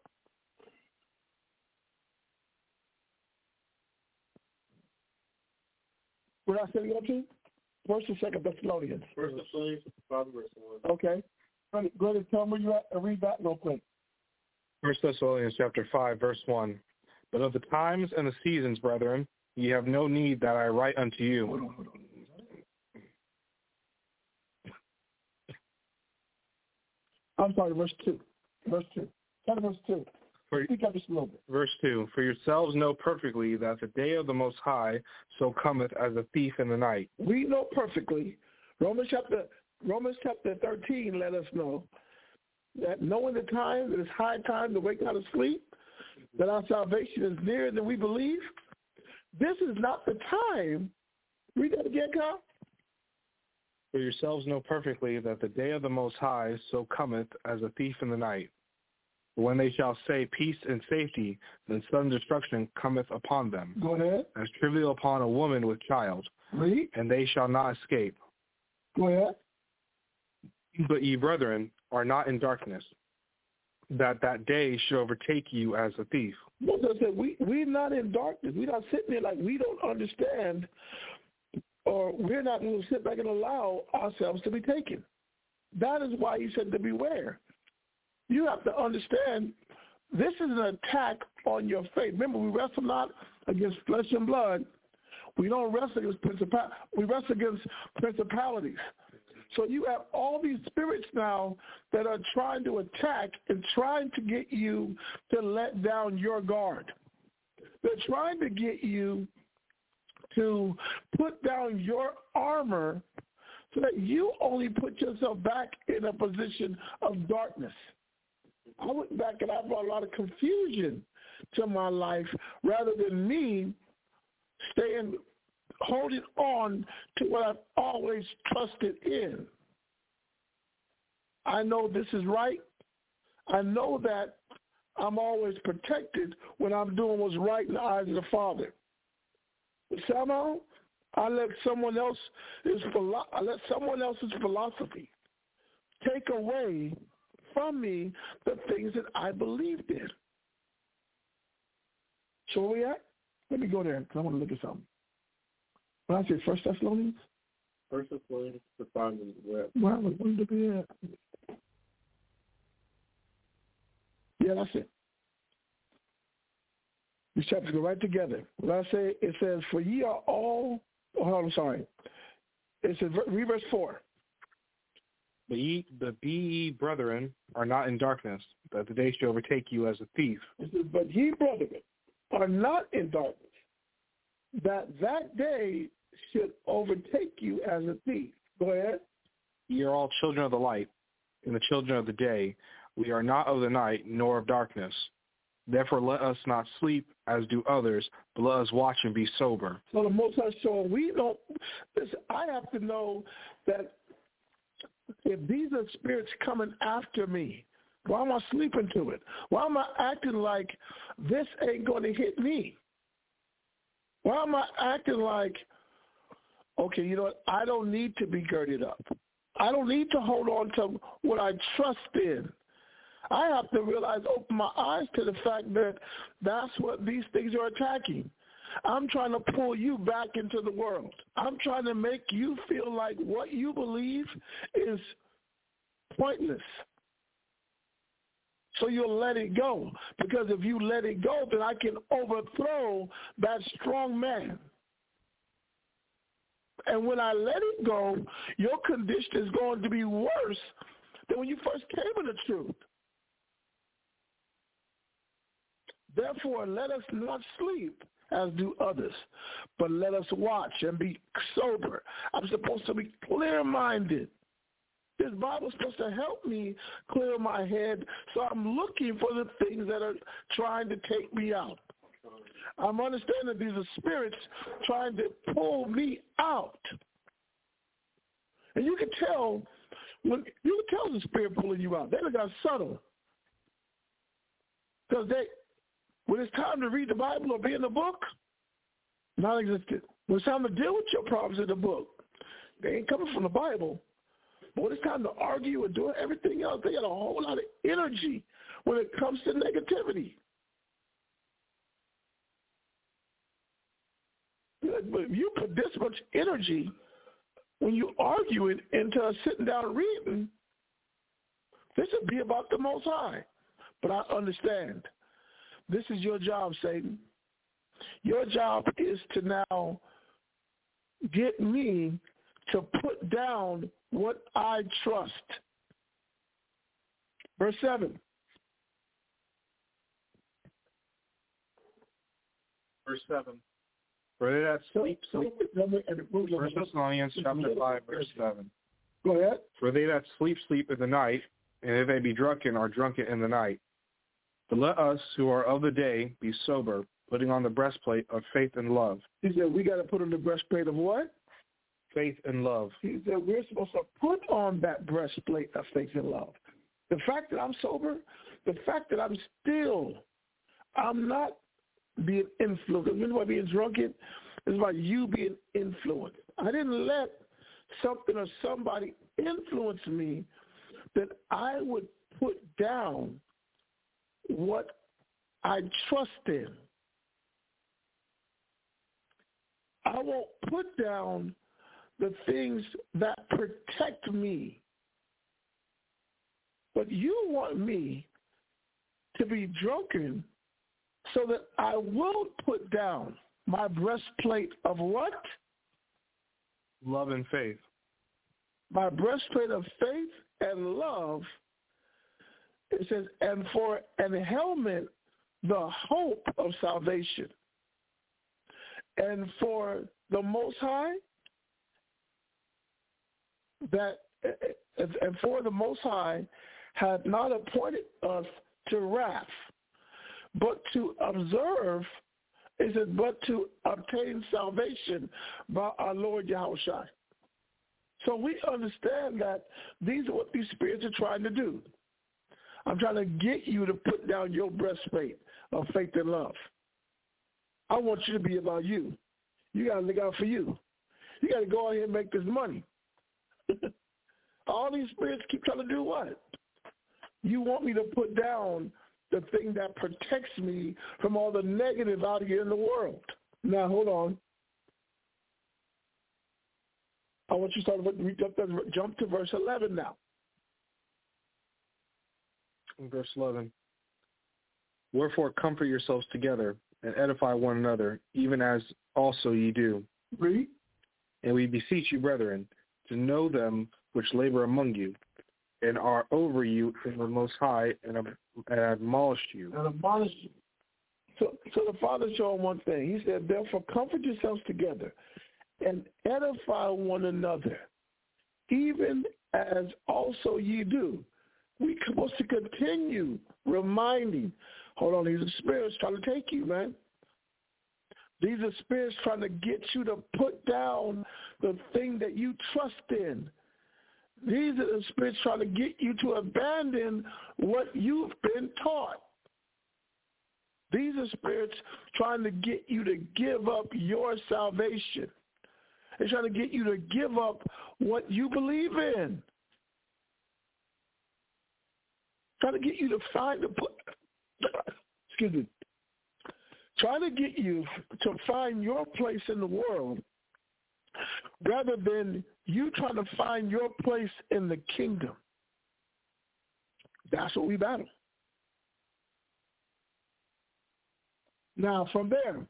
What I said go to? First and second Thessalonians. First Thessalonians, five verse one. Okay. Go ahead and tell me where you're at and read that real quick. First Thessalonians chapter five, verse one. But of the times and the seasons, brethren, ye have no need that I write unto you. Hold on, hold on. I'm sorry, verse two. Verse two. Kind of verse two. For, Speak up just a little bit. verse 2, For yourselves know perfectly that the day of the Most High so cometh as a thief in the night. We know perfectly. Romans chapter Romans chapter 13 let us know that knowing the time, that it's high time to wake out of sleep, that our salvation is nearer than we believe. This is not the time. Read that again, Kyle. For yourselves know perfectly that the day of the Most High so cometh as a thief in the night. When they shall say peace and safety, then sudden destruction cometh upon them, Go ahead. as trivial upon a woman with child, Read. and they shall not escape. Go ahead. But ye brethren are not in darkness, that that day should overtake you as a thief. Moses said, we, we're not in darkness. We're not sitting there like we don't understand or we're not going to sit back and allow ourselves to be taken. That is why he said to beware. You have to understand this is an attack on your faith. Remember, we wrestle not against flesh and blood. We don't wrestle against principal. We wrestle against principalities. So you have all these spirits now that are trying to attack and trying to get you to let down your guard. They're trying to get you to put down your armor so that you only put yourself back in a position of darkness. I went back and I brought a lot of confusion to my life rather than me staying holding on to what I've always trusted in. I know this is right. I know that I'm always protected when I'm doing what's right in the eyes of the Father. But somehow, I let someone else is I let someone else's philosophy take away from me the things that I believed in. So where we at? Let me go there because I want to look at something. When I say First Thessalonians? First Thessalonians, the is where? Well, when to be at? Yeah, that's it. These chapters go right together. When I say, it says, for ye are all, oh, I'm sorry. It says, read verse 4. But ye, but be ye brethren are not in darkness, that the day should overtake you as a thief. Says, but ye brethren are not in darkness, that that day should overtake you as a thief. Go ahead. Ye are all children of the light, and the children of the day. We are not of the night, nor of darkness. Therefore let us not sleep as do others, but let us watch and be sober. So the Most High, so we don't, listen, I have to know that if these are spirits coming after me, why am I sleeping to it? Why am I acting like this ain't going to hit me? Why am I acting like, okay, you know what, I don't need to be girded up. I don't need to hold on to what I trust in. I have to realize, open my eyes to the fact that that's what these things are attacking. I'm trying to pull you back into the world. I'm trying to make you feel like what you believe is pointless. So you'll let it go. Because if you let it go, then I can overthrow that strong man. And when I let it go, your condition is going to be worse than when you first came in the truth. Therefore, let us not sleep as do others, but let us watch and be sober. I'm supposed to be clear-minded. This Bible is supposed to help me clear my head, so I'm looking for the things that are trying to take me out. I'm understanding these are spirits trying to pull me out. And you can tell when you can tell the spirit pulling you out. They look got subtle. Because they when it's time to read the Bible or be in the book, non-existent. When it's time to deal with your problems in the book, they ain't coming from the Bible. But when it's time to argue and do everything else, they got a whole lot of energy when it comes to negativity. But you put this much energy when you arguing into sitting down reading, this would be about the Most High. But I understand this is your job, Satan. Your job is to now get me to put down what I trust. Verse 7. Verse 7. For they that sleep, sleep. First Thessalonians chapter 5, verse 7. Go ahead. For they that sleep, sleep in the night, and if they be drunken, are drunken in the night. But let us who are of the day be sober, putting on the breastplate of faith and love. He said we got to put on the breastplate of what? Faith and love. He said we're supposed to put on that breastplate of faith and love. The fact that I'm sober, the fact that I'm still, I'm not being influenced. You know what being drunken is about you being influenced. I didn't let something or somebody influence me that I would put down what I trust in. I won't put down the things that protect me. But you want me to be drunken so that I will put down my breastplate of what? Love and faith. My breastplate of faith and love. It says, and for an helmet, the hope of salvation. And for the Most High, that and for the Most High had not appointed us to wrath, but to observe, is it but to obtain salvation by our Lord Yahushua. So we understand that these are what these spirits are trying to do. I'm trying to get you to put down your breastplate of faith and love. I want you to be about you. You got to look out for you. You got to go out here and make this money. All these spirits keep trying to do what? You want me to put down the thing that protects me from all the negative out here in the world. Now, hold on. I want you to start with, jump to verse 11 now. Verse 11. Wherefore comfort yourselves together and edify one another, even as also ye do. Read. And we beseech you, brethren, to know them which labor among you, and are over you in the Most High, and, and admonish you. And admonish you. So, so the Father showed one thing. He said, therefore comfort yourselves together and edify one another, even as also ye do. We're supposed to continue reminding. Hold on, these are spirits trying to take you, man. These are spirits trying to get you to put down the thing that you trust in. These are the spirits trying to get you to abandon what you've been taught. These are spirits trying to get you to give up your salvation. They're trying to get you to give up what you believe in. Trying to get you to find the excuse me. Trying to get you to find your place in the world rather than you trying to find your place in the kingdom. That's what we battle. Now, from there,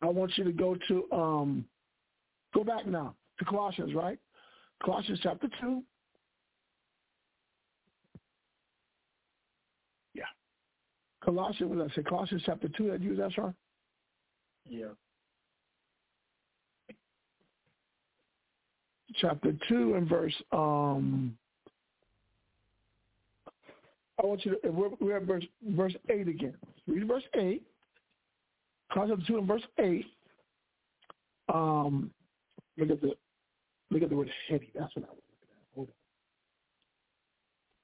I want you to go to, um, go back now to Colossians, right? Colossians chapter 2. Yeah. Colossians, what did I say? Colossians chapter 2, that you, that's right? Yeah. Chapter 2 and verse, um, I want you to, we're, we're at verse, verse 8 again. Read verse 8. Colossians 2 and verse 8. Um, look at the, look at the word heavy. That's what I was looking at. Hold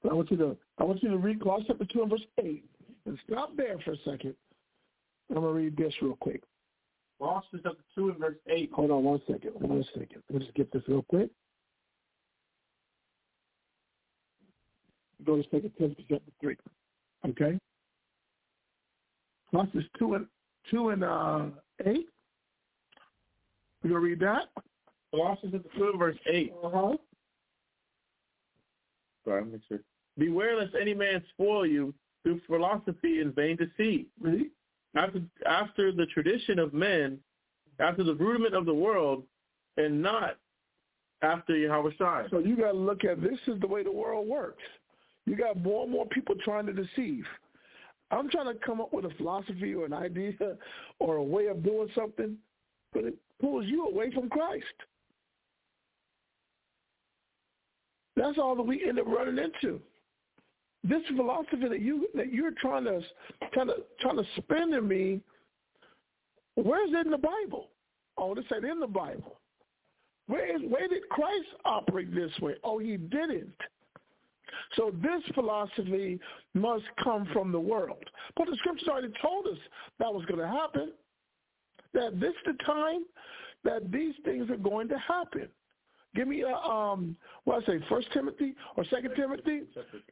on. I want you to, I want you to read Colossians chapter 2 and verse 8. And stop there for a second. I'm going to read this real quick. Colossians chapter 2 and verse 8. Hold on one second. One second. Let me just get this real quick. Go to Second Timothy chapter 3. Okay? Colossians 2 and, 2 and uh, 8. You going to read that? Colossians chapter 2 and verse 8. Uh-huh. Sorry, make sure. Beware lest any man spoil you through philosophy and vain deceit. Read. After, after the tradition of men, after the rudiment of the world, and not after Yahweh Shai. So you got to look at this is the way the world works. You got more and more people trying to deceive. I'm trying to come up with a philosophy or an idea or a way of doing something, but it pulls you away from Christ. That's all that we end up running into. This philosophy that you that you're trying to trying to trying to spin in me, where's it in the Bible? Oh, this ain't in the Bible. Where is where did Christ operate this way? Oh, he didn't. So this philosophy must come from the world. But the scriptures already told us that was going to happen. That this is the time that these things are going to happen. Give me a um what I say, First Timothy or Second Timothy,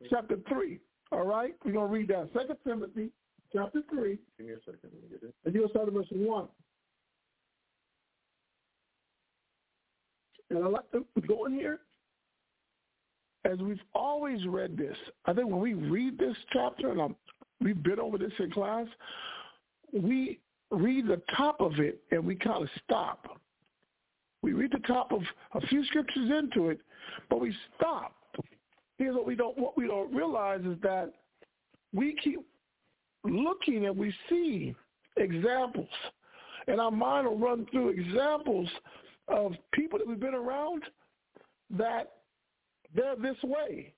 chapter three. All right, we're gonna read that. Second Timothy, chapter three. Give me a second. Let me get it. And you'll start at verse one. And I like to go in here as we've always read this, I think when we read this chapter, and I'm, we've been over this in class, we read the top of it and we kind of stop. We read the top of a few scriptures into it, but we stop. Because what we don't what we don't realize is that we keep looking and we see examples. And our mind will run through examples of people that we've been around that they're this way.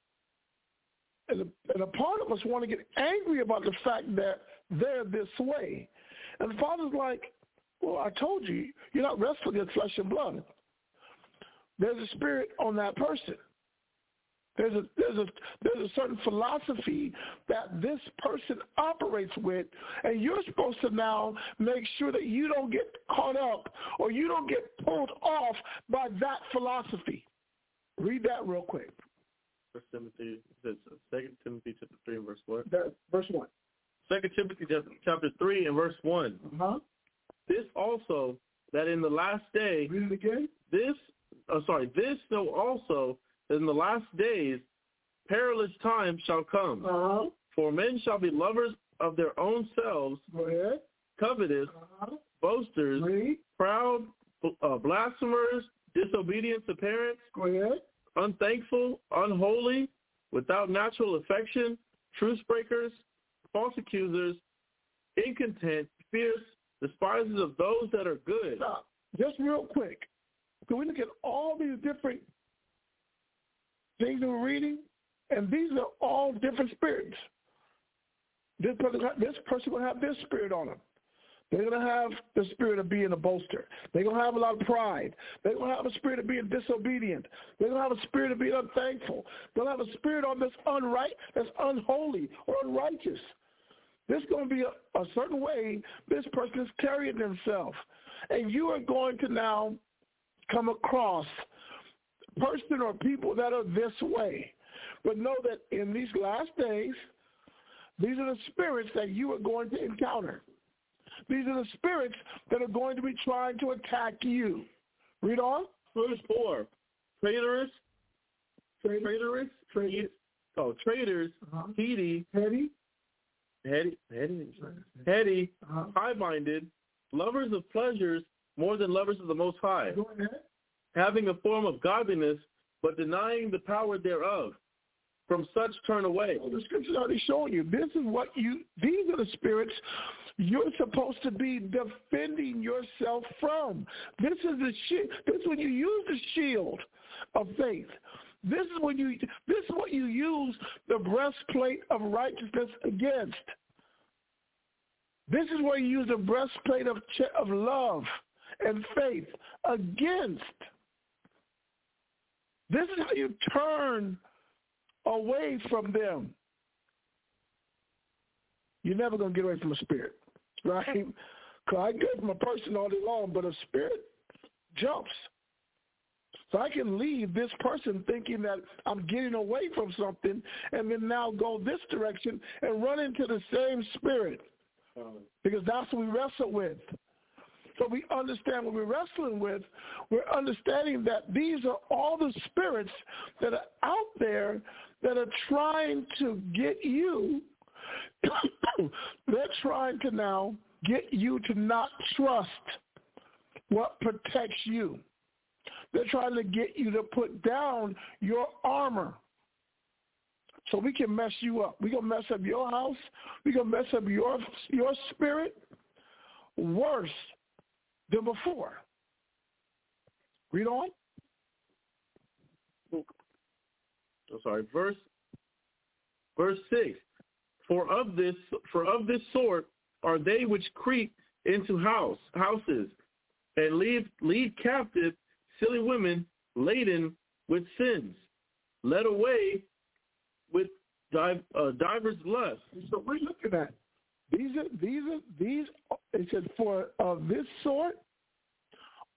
And a, and a part of us want to get angry about the fact that they're this way. And the Father's like, well, I told you, you're not wrestling against flesh and blood. There's a spirit on that person. There's a there's a there's a certain philosophy that this person operates with, and you're supposed to now make sure that you don't get caught up or you don't get pulled off by that philosophy. Read that real quick. First Timothy, Second Timothy chapter three and verse what? That, verse one. Second Timothy chapter three and verse one. Uh-huh. This also that in the last day. Read it again. This, uh, sorry, this so also in the last days perilous times shall come. Uh-huh. For men shall be lovers of their own selves, covetous, Uh-huh. boasters, Read. proud, uh, blasphemers, disobedient to parents, unthankful, unholy, without natural affection, truce breakers, false accusers, incontent, fierce, despisers of those that are good. Stop. Just real quick. Can we look at all these different things we're reading? And these are all different spirits. This person, this person will have this spirit on them. They're going to have the spirit of being a boaster. They're going to have a lot of pride. They're going to have a spirit of being disobedient. They're going to have a spirit of being unthankful. They'll have a spirit on this unright, that's unholy or unrighteous. There's going to be a, a certain way this person is carrying themselves. And you are going to now come across person or people that are this way. But know that in these last days, these are the spirits that you are going to encounter. These are the spirits that are going to be trying to attack you. Read on. Verse 4, traitorous, traitorous, Traitorous. oh, traitors, Uh-huh. heedy, Heady. Heady, heady, heady, Uh-huh. high-minded, lovers of pleasures more than lovers of the Most High, having a form of godliness, but denying the power thereof. From such turn away. The scripture's already showing you. This is what you, these are the spirits you're supposed to be defending yourself from. This is the. This is when you use the shield of faith. This is when you, this is what you use the breastplate of righteousness against. This is where you use the breastplate of, of love and faith against. This is how you turn away from them. You're never going to get away from a spirit, right? Because I get from a person all day long, but a spirit jumps. So I can leave this person thinking that I'm getting away from something and then now go this direction and run into the same spirit because that's what we wrestle with. So we understand what we're wrestling with. We're understanding that these are all the spirits that are out there that are trying to get you. They're trying to now get you to not trust what protects you. They're trying to get you to put down your armor. So we can mess you up. We can mess up your house. We can mess up your your spirit worse than before. Read on. Oh, sorry, verse verse six. For of this for of this sort are they which creep into house houses and lead lead captive silly women laden with sins, led away with div, uh, divers lusts. So we're looking at these are these are these. It said for of this sort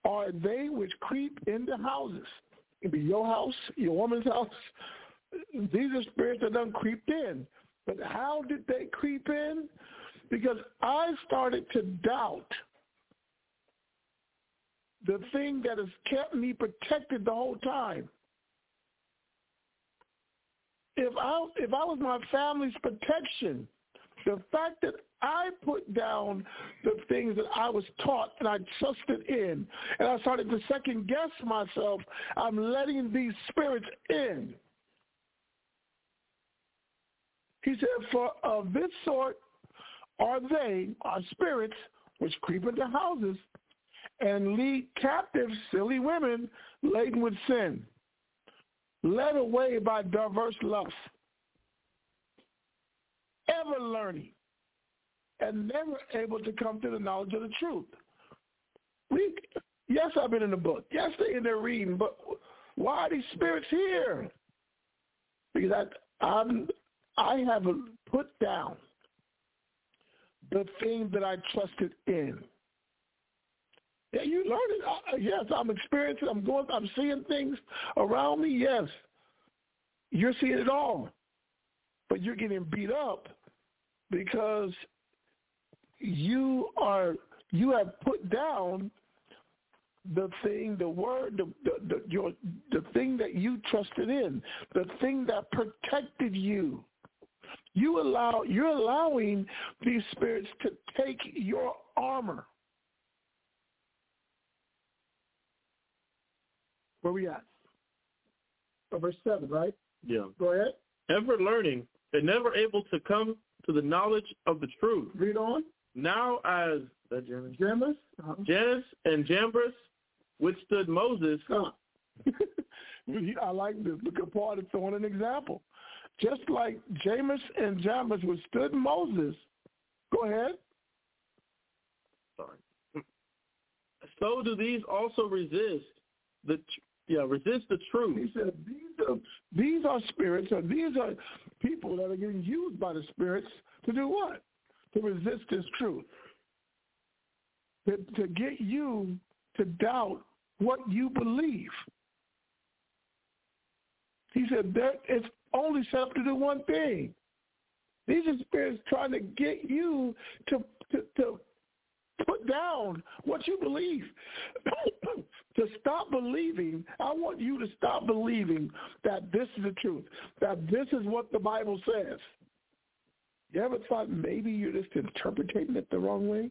are they which creep into houses. It be your house, your woman's house. These are spirits that done creeped in. But how did they creep in? Because I started to doubt the thing that has kept me protected the whole time. if I if I was my family's protection, the fact that I put down the things that I was taught and I trusted in, and I started to second guess myself, I'm letting these spirits in. He said, for of this sort are they, are spirits, which creep into houses and lead captive silly women laden with sin, led away by diverse lusts, ever learning, and never able to come to the knowledge of the truth. We, yes, I've been in the book. Yes, they're in there reading, but why are these spirits here? Because I, I'm, I have put down the thing that I trusted in. Yeah, you learn it. Uh, yes, I'm experiencing. I'm going. I'm seeing things around me. Yes, you're seeing it all, but you're getting beat up because you are. You have put down the thing, the word, the, the, the, your, the thing that you trusted in, the thing that protected you. You allow, you're allowing these spirits to take your armor. Where we at? Oh, verse 7, right? Yeah. Go ahead. Ever learning and never able to come to the knowledge of the truth. Read on. Now as that Jannes, Jannes, uh-huh. Jannes and Jambres withstood Moses. Huh. I like this. Look at Paul is throwing an example. Just like James and Jambres withstood Moses. Go ahead. Sorry. So do these also resist the yeah resist the truth. He said these are these are spirits or these are people that are getting used by the spirits to do what? To resist this truth. To, to get you to doubt what you believe. He said that it's only set up to do one thing. These are spirits trying to get you to to, to put down what you believe. to stop believing, I want you to stop believing that this is the truth, that this is what the Bible says. You ever thought maybe you're just interpreting it the wrong way?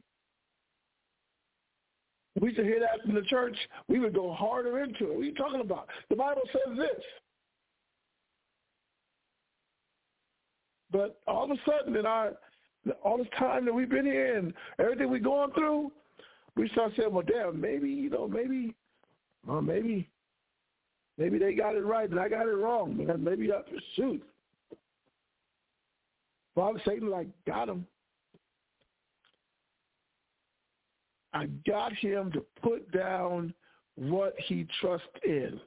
We used to hear that from the church. We would go harder into it. What are you talking about? The Bible says this. But all of a sudden, in our all this time that we've been here and everything we're going through, we start saying, "Well, damn, maybe you know, maybe, well, maybe, maybe they got it right and I got it wrong, man. Maybe I shoot." Father Satan, like, got him. I got him to put down what he trusts in.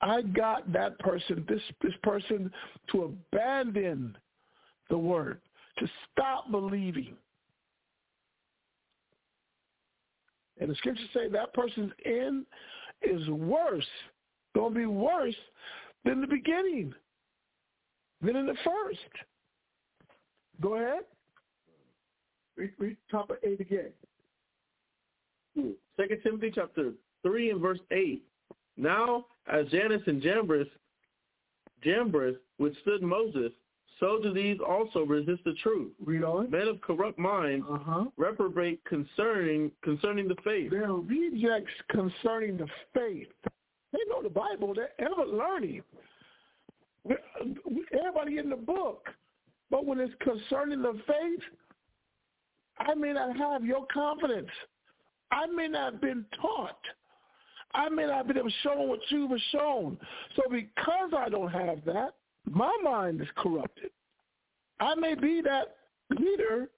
I got that person, this this person, to abandon the word, to stop believing. And the scriptures say that person's end is worse, going to be worse than the beginning, than in the first. Go ahead. Read, read top of 8 again. Second Timothy chapter 3 and verse 8. Now, as Jannes and Jambres, Jambres withstood Moses, so do these also resist the truth. Read on. Men of corrupt minds uh-huh. reprobate concerning concerning the faith. They're rejects concerning the faith. They know the Bible. They're ever learning. Everybody in the book. But when it's concerning the faith, I may not have your confidence. I may not have been taught. I may not have been shown what you were shown. So because I don't have that, my mind is corrupted. I may be that leader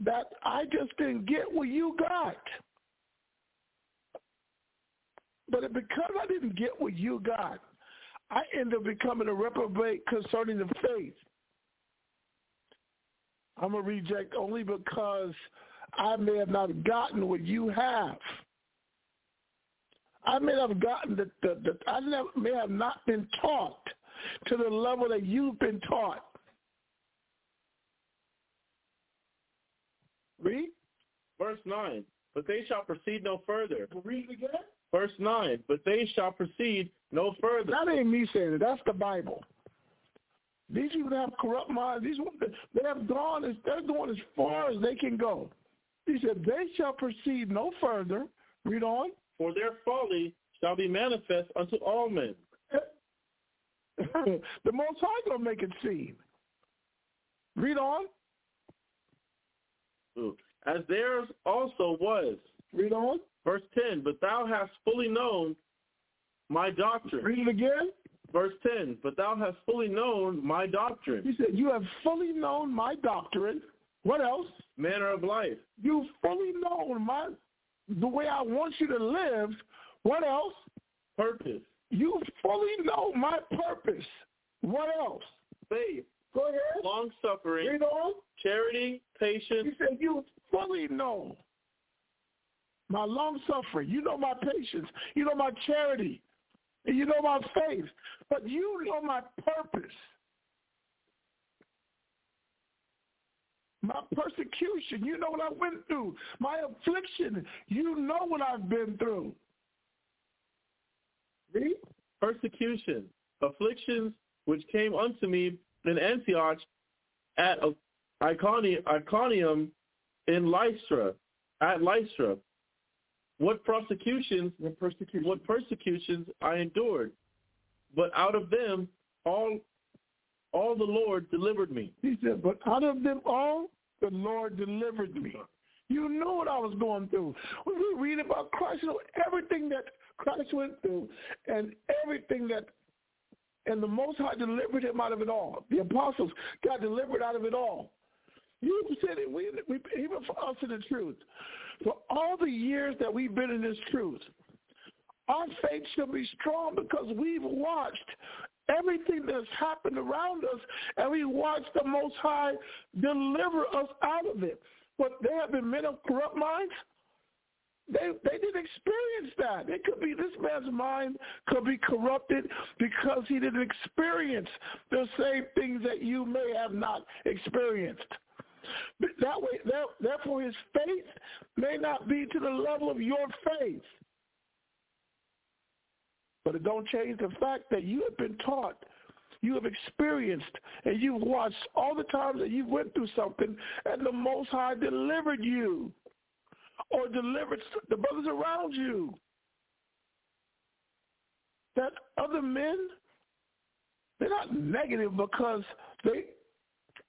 that I just didn't get what you got. But because I didn't get what you got, I end up becoming a reprobate concerning the faith. I'm a reject only because I may have not gotten what you have. I may have gotten the, the, the I may have not been taught to the level that you've been taught. Read. Verse 9. But they shall proceed no further. Read again. Verse 9. But they shall proceed no further. That ain't me saying it. That's the Bible. These people have corrupt minds. These they have gone as they're going as far as they can go. He said, "They shall proceed no further." Read on. For their folly shall be manifest unto all men. the Most High gonna make it seem. Read on. As theirs also was. Read on. Verse 10, but thou hast fully known my doctrine. Read it again. Verse 10, but thou hast fully known my doctrine. He said, you have fully known my doctrine. What else? Manner of life. You've fully known my the way I want you to live. What else? Purpose. You fully know my purpose. What else? Faith. Go ahead. Long suffering. Read on. Charity, patience. He said, you fully know my long suffering. You know my patience. You know my charity. And you know my faith. But you know my purpose. My persecution, you know what I went through. My affliction, you know what I've been through. Read. Persecution, afflictions which came unto me in Antioch at Iconium in Lystra, at Lystra. What persecutions, what persecutions, what persecutions I endured, but out of them all, all the Lord delivered me. He said, but out of them all, the Lord delivered me. You know what I was going through. When we read about Christ, you know everything that Christ went through, and everything that, and the Most High delivered him out of it all. The apostles got delivered out of it all. You said it. We, we, even for us in the truth, for all the years that we've been in this truth, our faith shall be strong because we've watched everything that's happened around us, and we watched the Most High deliver us out of it. But there have been men of corrupt minds. They they didn't experience that. It could be this man's mind could be corrupted because he didn't experience the same things that you may have not experienced. That way, therefore, his faith may not be to the level of your faith. But it don't change the fact that you have been taught, you have experienced, and you've watched all the times that you went through something, and the Most High delivered you or delivered the brothers around you. That other men, they're not negative because they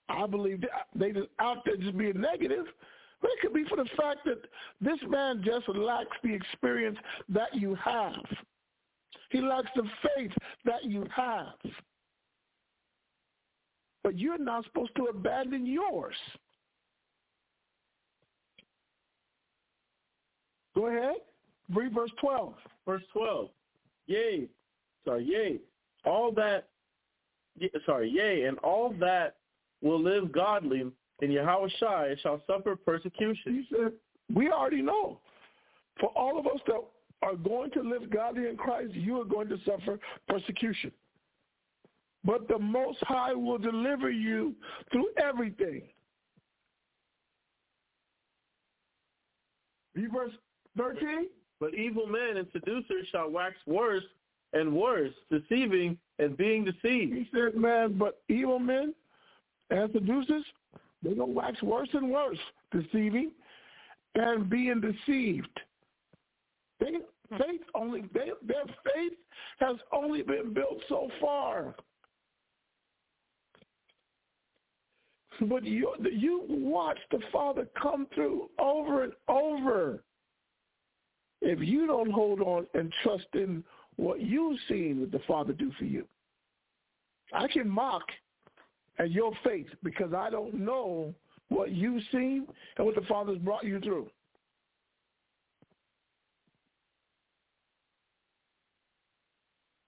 I believe they just out there just being negative. But it could be for the fact that this man just lacks the experience that you have. He lacks the faith that you have. But you're not supposed to abandon yours. Go ahead. Read verse 12. Verse 12. Yea, sorry, yea, all that, sorry, yea, and all that will live godly, and Yahweh Shai shall suffer persecution. He said, we already know. For all of us that are going to live godly in Christ, you are going to suffer persecution. But the Most High will deliver you through everything. Verse 13. But evil men and seducers shall wax worse and worse, deceiving and being deceived. He said, man, but evil men and seducers, they're going to wax worse and worse, deceiving and being deceived. They, faith only, they, their faith has only been built so far. But you, you watch the Father come through over and over. If you don't hold on and trust in what you've seen what the Father do for you, I can mock at your faith because I don't know what you've seen and what the Father's brought you through.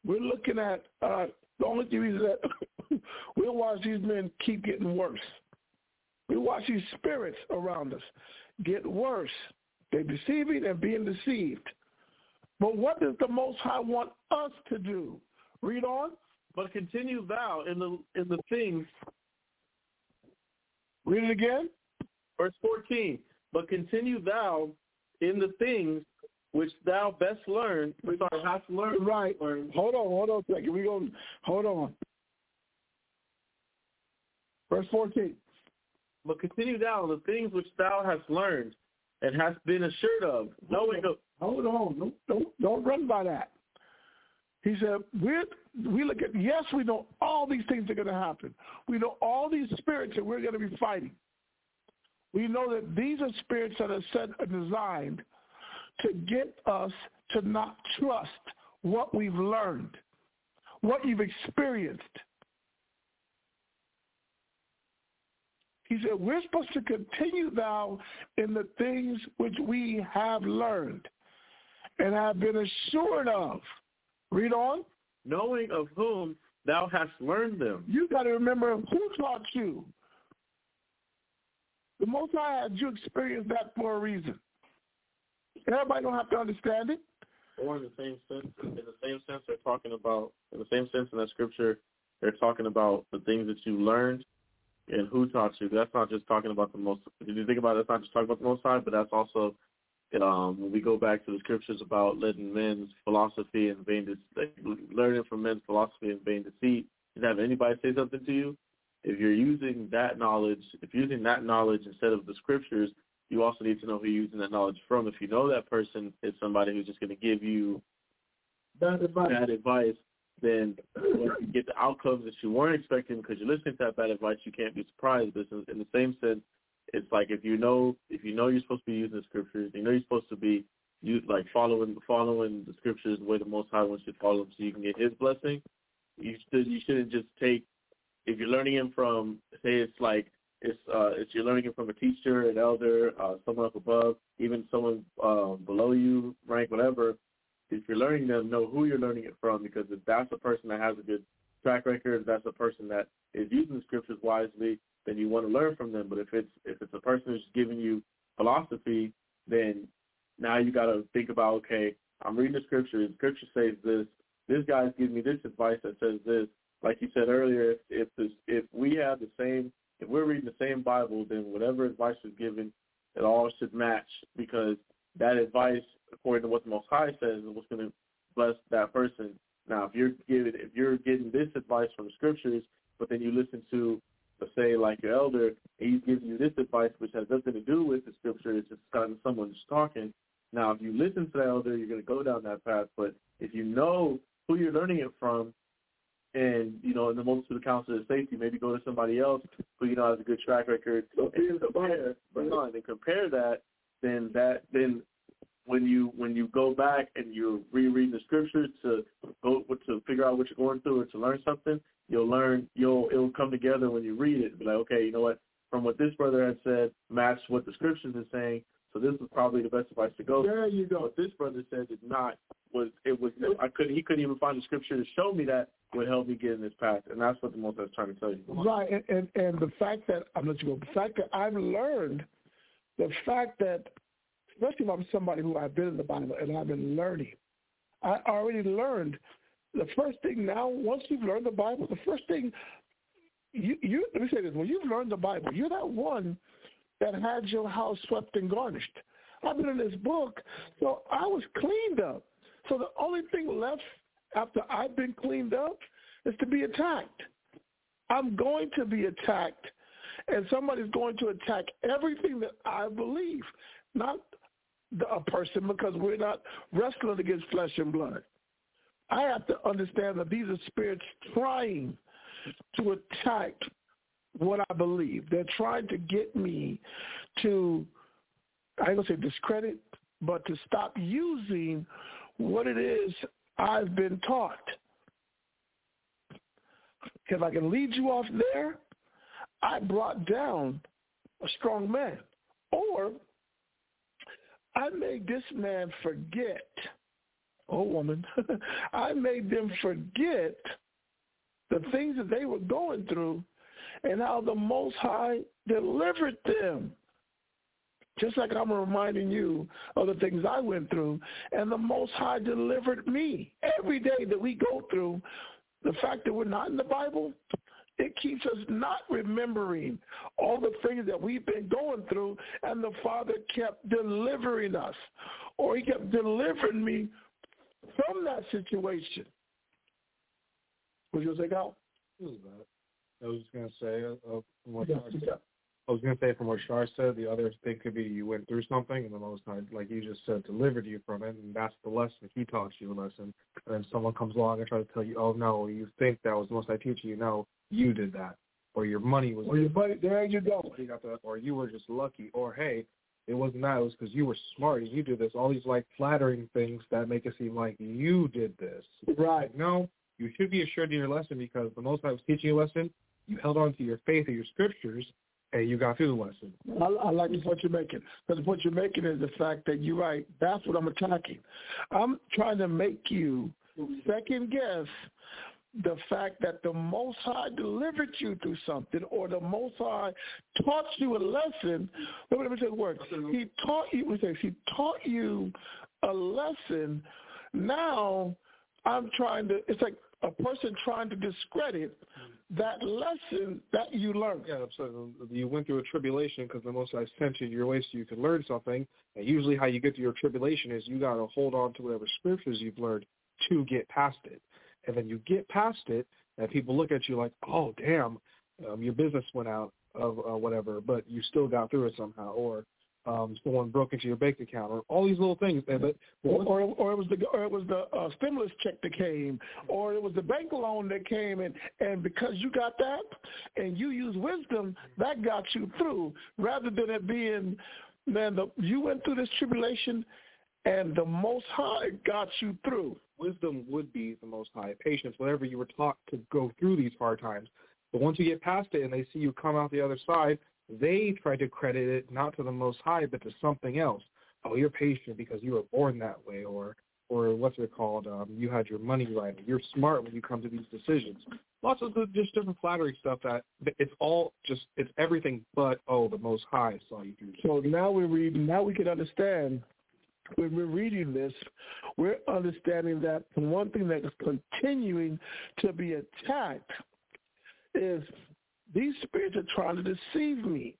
We're looking at uh, the only is that we'll watch these men keep getting worse. We watch these spirits around us get worse. They're deceiving and being deceived. But what does the Most High want us to do? Read on. But continue thou in the in the things. Read it again. Verse 14. But continue thou in the things which thou best learn, learned, sorry, hast learned. Right. Learned. Hold on, hold on a second. We go. Hold on. Verse 14. But continue thou the things which thou hast learned and hast been assured of, knowing of Hold on. Don't, don't, don't run by that. He said, we're, we look at, yes, we know all these things are going to happen. We know all these spirits that we're going to be fighting. We know that these are spirits that are set and designed to get us to not trust what we've learned, what you've experienced. He said, we're supposed to continue thou in the things which we have learned and have been assured of. Read on. knowing of whom thou hast learned them. You got to remember who taught you. The Most High had you experience that for a reason. Everybody don't have to understand it. Or in the same sense, in the same sense, they're talking about in the same sense in that scripture, they're talking about the things that you learned and who taught you. That's not just talking about the most. If you think about it, that's not just talking about the Most High, but that's also um, when we go back to the scriptures about letting men's philosophy and vain, de- learning from men's philosophy and vain deceit, and have anybody say something to you, if you're using that knowledge, if you're using that knowledge instead of the scriptures, you also need to know who you're using that knowledge from. If you know that person is somebody who's just going to give you Bad advice. bad advice, then when you get the outcomes that you weren't expecting because you're listening to that bad advice, you can't be surprised. But in the same sense, it's like if you know if you know you're supposed to be using the scriptures, you know you're supposed to be you like following following the scriptures the way the Most High wants you to follow them, so you can get His blessing. You should you shouldn't just take if you're learning him from say it's like it's uh it's you're learning it from a teacher, an elder, uh someone up above, even someone um below you, rank, whatever. If you're learning them, know who you're learning it from because if that's a person that has a good track record, if that's a person that is using the scriptures wisely, then you want to learn from them. But if it's if it's a person who's giving you philosophy, then now you got to think about okay, I'm reading the scripture. The scripture says this. This guy's giving me this advice that says this. Like you said earlier, if if, this, if we have the same, if we're reading the same Bible, then whatever advice is given, it all should match because that advice, according to what the Most High says, is what's going to bless that person. Now, if you're giving if you're getting this advice from the scriptures, but then you listen to let's say like your elder, and he's giving you this advice which has nothing to do with the scripture, it's just kind of someone just talking. Now, if you listen to the elder, you're going to go down that path. But if you know who you're learning it from, and you know, in the multitude of counselors of safety, maybe go to somebody else who you know has a good track record. So and compare, but and compare that. Then that then when you when you go back and you're rereading the scriptures to go to figure out what you're going through or to learn something, you'll learn you'll it'll come together when you read it. Be like, okay, you know what? From what this brother had said, match what the scriptures are saying. So this is probably the best advice to go. There you go. What this brother said did not was it was I couldn't he couldn't even find the scripture to show me that would help me get in this path, and that's what the most I was trying to tell you. Right, and, and and the fact that I'm let you go. The fact that I've learned, the fact that, especially if I'm somebody who I've been in the Bible and I've been learning, I already learned. The first thing now, once you've learned the Bible, the first thing you you let me say this: when you've learned the Bible, you're that one that had your house swept and garnished. I've been in this book, so I was cleaned up. So the only thing left after I've been cleaned up is to be attacked. I'm going to be attacked, and somebody's going to attack everything that I believe, not a person, because we're not wrestling against flesh and blood. I have to understand that these are spirits trying to attack what I believe. They're trying to get me to, I ain't gonna say discredit, but to stop using what it is I've been taught. If I can lead you off there, I brought down a strong man. Or I made this man forget, oh woman, I made them forget the things that they were going through and how the Most High delivered them. Just like I'm reminding you of the things I went through, and the Most High delivered me. Every day that we go through, the fact that we're not in the Bible, it keeps us not remembering all the things that we've been going through, and the Father kept delivering us, or He kept delivering me from that situation. What you say, Cal? I was just gonna say, uh, uh, from what Yeah, yeah. I was gonna say from what Shar said, the other thing could be you went through something, and the Most High, like you just said, delivered you from it, and that's the lesson. He taught you a lesson, and then someone comes along and tries to tell you, oh no, you think that was the Most High teaching you? No, you did that, or your money was, Or your buddy, there you go. you got that, or you were just lucky, or hey, it wasn't that, it was because you were smart and you did this. All these like flattering things that make it seem like you did this. Right. No, you should be assured in your lesson because the Most High was teaching you a lesson. You held on to your faith and your scriptures, and you got through the lesson. I, I like the point you're making because what you're making is the fact that you're right. That's what I'm attacking. I'm trying to make you second guess the fact that the Most High delivered you through something, or the Most High taught you a lesson. Let me, let me say the word. He taught you. Let me say, he taught you a lesson. Now I'm trying to. It's like a person trying to discredit that lesson that you learned. Yeah, so you went through a tribulation because the Most High sent you your way so you could learn something. And usually, how you get through your tribulation is you got to hold on to whatever scriptures you've learned to get past it. And then you get past it, and people look at you like, "Oh, damn, um, your business went out of uh, whatever, but you still got through it somehow." Or um, someone broke into your bank account, or all these little things. And, but Or, or, or it was the or it was the uh, stimulus check that came, or it was the bank loan that came, and and because you got that, and you use wisdom, that got you through, rather than it being, man, the, you went through this tribulation, and the Most High got you through. Wisdom would be the most high. Patience, whatever you were taught to go through these hard times. But once you get past it and they see you come out the other side, they try to credit it not to the most high, but to something else. Oh, you're patient because you were born that way, or or what's it called? Um, you had your money right. You're smart when you come to these decisions. Lots of just different flattery stuff that it's all just it's everything but oh the most high saw you through. So now we read. Now we can understand. When we're reading this, we're understanding that one thing that is continuing to be attacked is these spirits are trying to deceive me.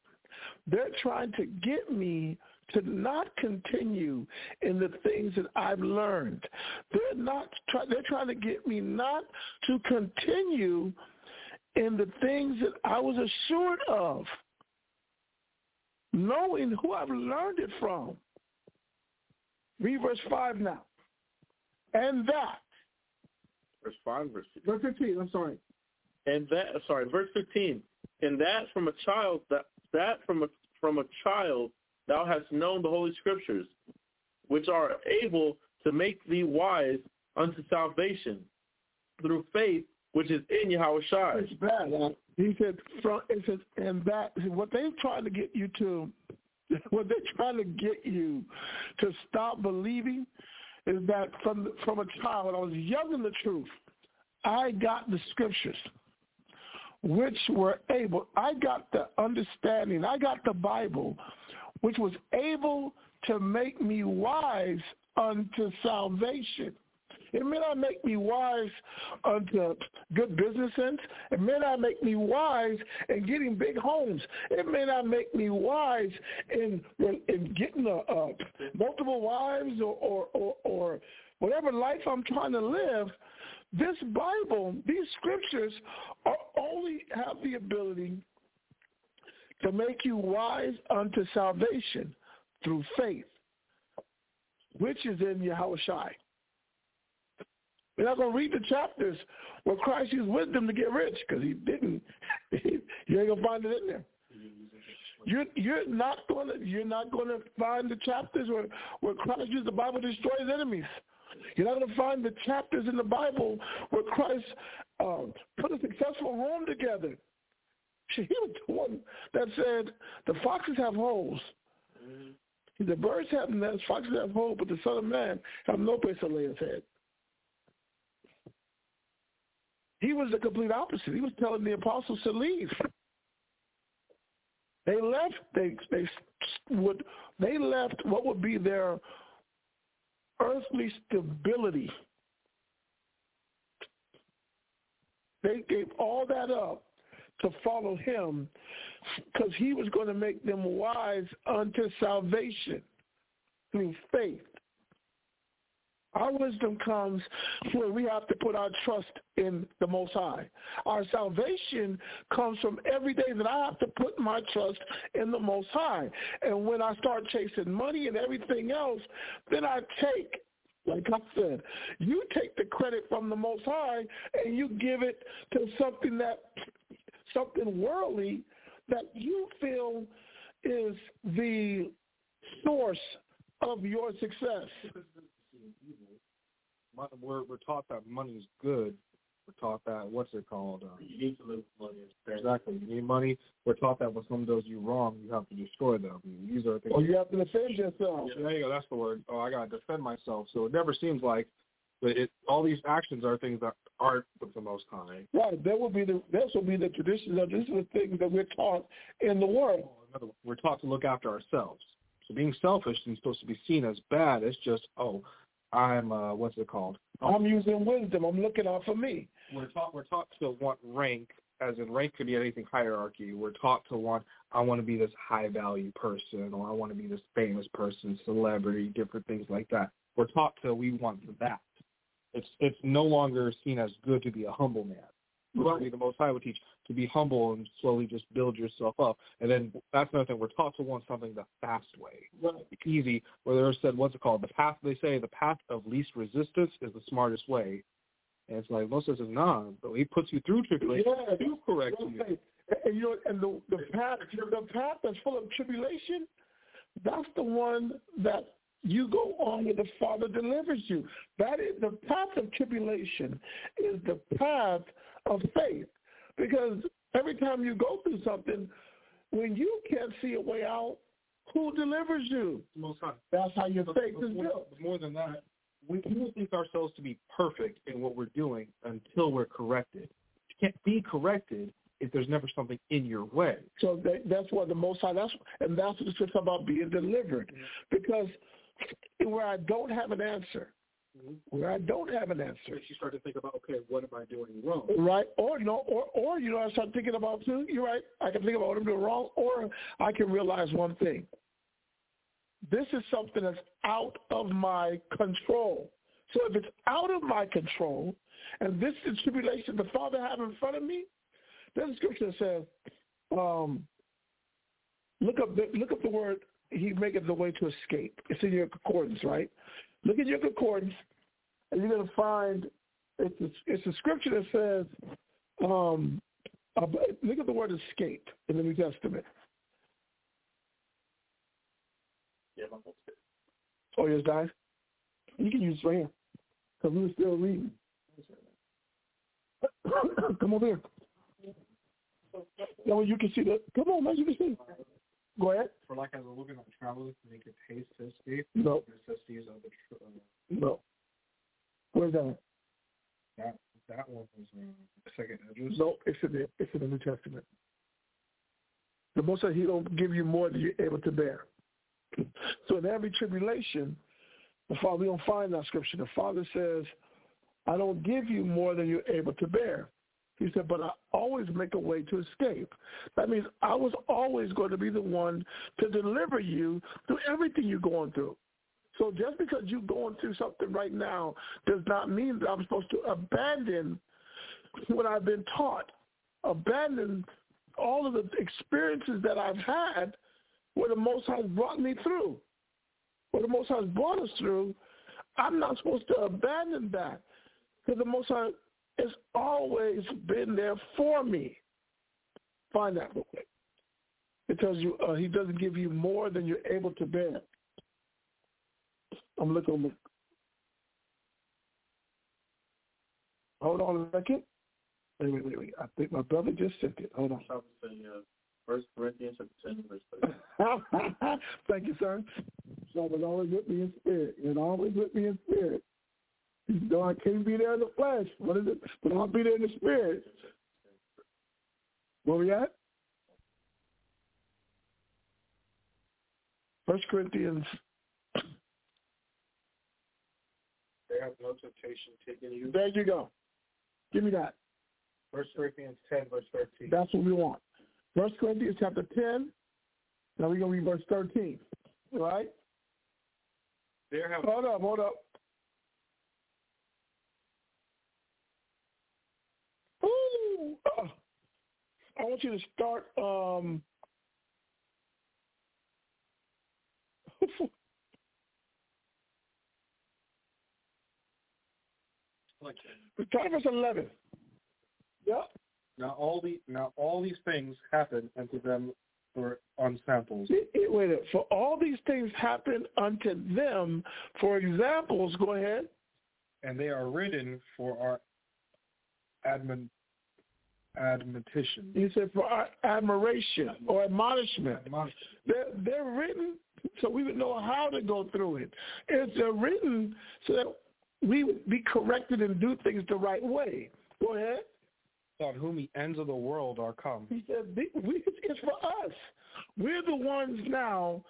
They're trying to get me to not continue in the things that I've learned. They're not. Try, they're trying to get me not to continue in the things that I was assured of, knowing who I've learned it from. Read verse five now. And that Verse five, verse verse fifteen. I'm sorry. and that sorry, verse fifteen. And that from a child that that from a from a child thou hast known the holy scriptures, which are able to make thee wise unto salvation through faith which is in Yahawashi. It's bad. huh? He said, from, it says, and that, what they're trying to get you to, what they're trying to get you to stop believing is that from, from a child, when I was young in the truth, I got the scriptures, which were able, I got the understanding, I got the Bible, which was able to make me wise unto salvation. It may not make me wise unto good business sense. It may not make me wise in getting big homes. It may not make me wise in in getting a, a multiple wives or, or or or whatever life I'm trying to live. This Bible, these scriptures, are only have the ability to make you wise unto salvation through faith, which is in Yahawashi. We're not going to read the chapters where Christ used wisdom to get rich because he didn't. you ain't going to find it in there. You're you're not going to you're not going to find the chapters where where Christ used the Bible to destroy his enemies. You're not going to find the chapters in the Bible where Christ uh, put a successful home together. He was the one that said the foxes have holes. The birds have nests, foxes have holes, but the Son of Man have no place to lay his head. He was the complete opposite. He was telling the apostles to leave. They left. They they would they left what would be their earthly stability. They gave all that up to follow him because he was going to make them wise unto salvation through faith. Our wisdom comes where we have to put our trust in the Most High. Our salvation comes from every day that I have to put my trust in the Most High. And when I start chasing money and everything else, then I take like I said, you take the credit from the Most High and you give it to something that, something worldly that you feel is the source of your success. We're, we're taught that money is good. We're taught that, what's it called? Uh, You need to live with money. exactly. You need money. We're taught that when someone does you wrong, you have to destroy them. These are things. Or you have to defend yourself. There you go. That's the word. Oh, I gotta defend myself. So it never seems like, but it all these actions are things that aren't with the Most High. Right. That will be the this will be the traditions of this is the things that we're taught in the world. Another one, We're taught to look after ourselves. So being selfish is supposed to be seen as bad. It's just, oh, I'm uh, what's it called? I'm using wisdom. I'm looking out for me. We're taught we're taught to want rank, as in rank could be anything hierarchy. We're taught to want I want to be this high value person, or I want to be this famous person, celebrity, different things like that. We're taught to we want that. It's it's no longer seen as good to be a humble man. Right. The Most High would teach to be humble and slowly just build yourself up. And then that's another thing. We're taught to want something the fast way, Right. easy. Where they're said, what's it called? The path. They say the path of least resistance is the smartest way. And it's like Moses says, nah, but he puts you through tribulation Yeah. to correct you. And you know, and the the path the path that's full of tribulation, that's the one that you go on where the Father delivers you. That is the path of tribulation is the path of faith. Because every time you go through something, when you can't see a way out, who delivers you? Most High. That's how your faith is built. more than that, we think ourselves to be perfect in what we're doing until we're corrected. You can't be corrected if there's never something in your way. So that, that's what the Most High. That's and that's what scripture about being delivered, because where I don't have an answer, where I don't have an answer, Makes you start to think about, okay, what am I doing wrong? right? Or you know, or or you know, I start thinking about too. You're right. I can think about what I'm doing wrong, or I can realize one thing. This is something that's out of my control. So if it's out of my control, and this is tribulation the Father have in front of me, then the scripture says, um, look up the look up the word he maketh the way to escape. It's in your concordance, right? Look at your concordance, and you're gonna find it's a, it's a scripture that says, um, look at the word escape in the New Testament. Yeah, my whole state. Oh, yes, guys. You can use it right here because we were still reading. Come over here. That way you can see the. Come on, man, you can see. Go ahead. For like as a looking at travelers, they could taste to escape. No, Necessities of the tr- uh, no. Where's that? that that one was uh, second edges. No, it's in the it's in the New Testament. The most High, he don't give you more than you're able to bear. So in every tribulation, the Father we don't find that scripture. The Father says, "I don't give you more than you're able to bear." He said, "But I always make a way to escape." That means I was always going to be the one to deliver you through everything you're going through. So just because you're going through something right now does not mean that I'm supposed to abandon what I've been taught, abandon all of the experiences that I've had where the Most High brought me through, where the Most High brought us through. I'm not supposed to abandon that because the Most High has always been there for me. Find that real quick. It tells you uh, he doesn't give you more than you're able to bear. I'm looking. Hold on a second. Wait, wait, wait, wait. I think my brother just sent it. Hold on. I would say, uh, First Corinthians chapter 10, verse 30. Thank you, sir. So it was always with me in spirit. It always with me in spirit. Know I can't be there in the flesh. What is it? But I'll be there in the spirit. Where we at? First Corinthians. They have no temptation taken you. There you go. Give me that. First Corinthians ten verse thirteen. That's what we want. First Corinthians chapter 10. Now we're going to read verse 13. All right? There have Hold up, hold up. Uh, I want you to start. Um, verse eleven. Yeah. Now all the now all these things happen unto them for on samples. It, it, wait a minute. For all these things happen unto them for examples. Go ahead. And they are written for our admon, admonition. He said for our admiration or admonishment. They're, they're written so we would know how to go through it. It's uh, written so that we would be corrected and do things the right way. Go ahead. On whom the ends of the world are come. He said, we, it's for us. We're the ones now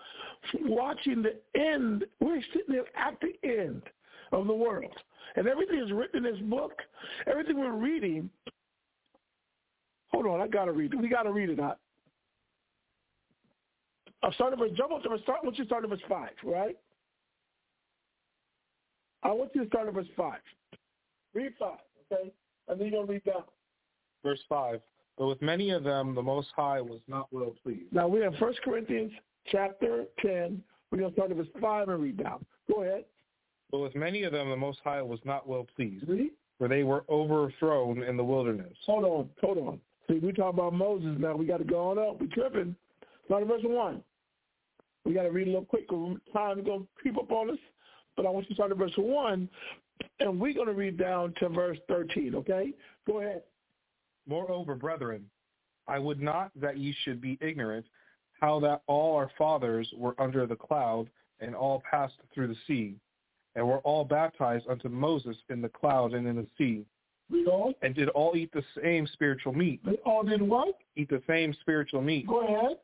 watching the end. We're sitting there at the end of the world. And everything is written in this book. Everything we're reading. Hold on, I got to read it. We got to read it out. I'll start at verse, jump up to verse, start, I want you to start at verse 5, right? I want you to start at verse 5. Read 5, okay? And then you're to read down. Verse 5. But with many of them the Most High was not well pleased. Now we have 1 Corinthians chapter 10. We're to start at verse 5 and read down. Go ahead. But with many of them the Most High was not well pleased, Read. for they were overthrown in the wilderness. Hold on, hold on. See, we talk about Moses now. We got to go on up. We tripping. Start verse 1. We got to read a little quick. Time is going to creep up on us. But I want you to start at verse 1, and we're going to read down to verse 13, okay? Go ahead. Moreover, brethren, I would not that ye should be ignorant how that all our fathers were under the cloud, and all passed through the sea, and were all baptized unto Moses in the cloud and in the sea, Read on. and did all eat the same spiritual meat, They all did what? eat the same spiritual meat, Go ahead.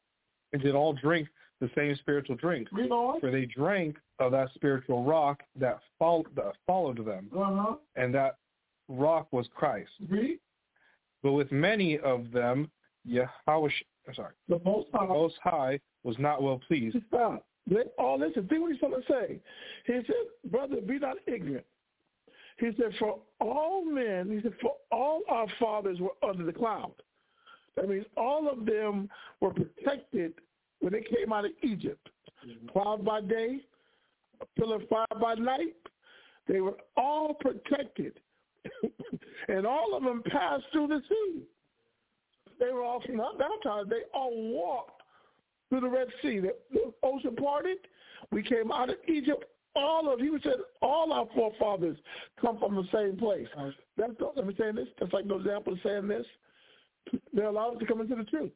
and did all drink the same spiritual drink. Read on. For they drank of that spiritual rock that, fol- that followed them, Uh-huh. and that rock was Christ. Read. But with many of them, Yahweh, sorry, The Most the High. Most High was not well pleased. Stop. Let all this, think what he's trying to say. He said, brother, be not ignorant. He said, for all men, he said, for all our fathers were under the cloud. That means all of them were protected when they came out of Egypt. Mm-hmm. Cloud by day, pillar of fire by night. They were all protected. and all of them passed through the sea. They were all not baptized. They all walked through the Red Sea. The, the ocean parted. We came out of Egypt. All of you said all our forefathers come from the same place. That's let me say this. That's like no example of saying this. They're allowed to come into the truth.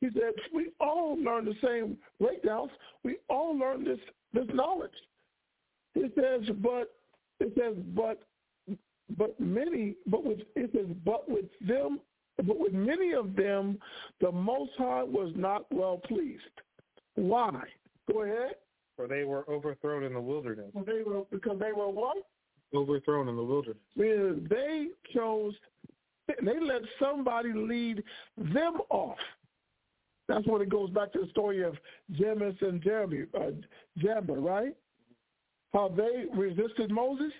He said we all learn the same breakdowns. We all learn this this knowledge. It says, but it says, but but many, but with it says, but with them, but with many of them, the Most High was not well pleased. Why? Go ahead. For they were overthrown in the wilderness. Well, they were because they were what? Overthrown in the wilderness. Because they chose. They let somebody lead them off. That's when it goes back to the story of Jannes and Jambres, uh, right? How they resisted Moses.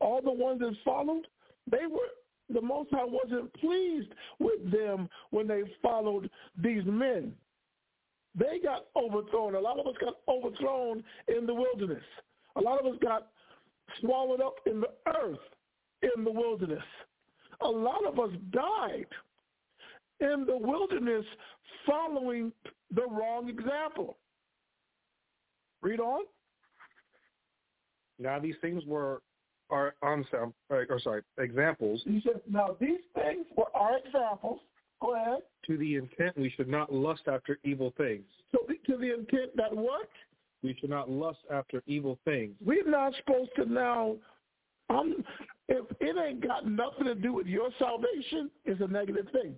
All the ones that followed, they were the Most High wasn't pleased with them when they followed these men. They got overthrown. A lot of us got overthrown in the wilderness. A lot of us got swallowed up in the earth in the wilderness. A lot of us died in the wilderness following the wrong example. Read on. Now these things were are on or sorry examples He said, now these things were our examples. Go ahead. To the intent we should not lust after evil things. So to the intent that what? We should not lust after evil things. We're not supposed to now. Um, if it ain't got nothing to do with your salvation, it's a negative thing.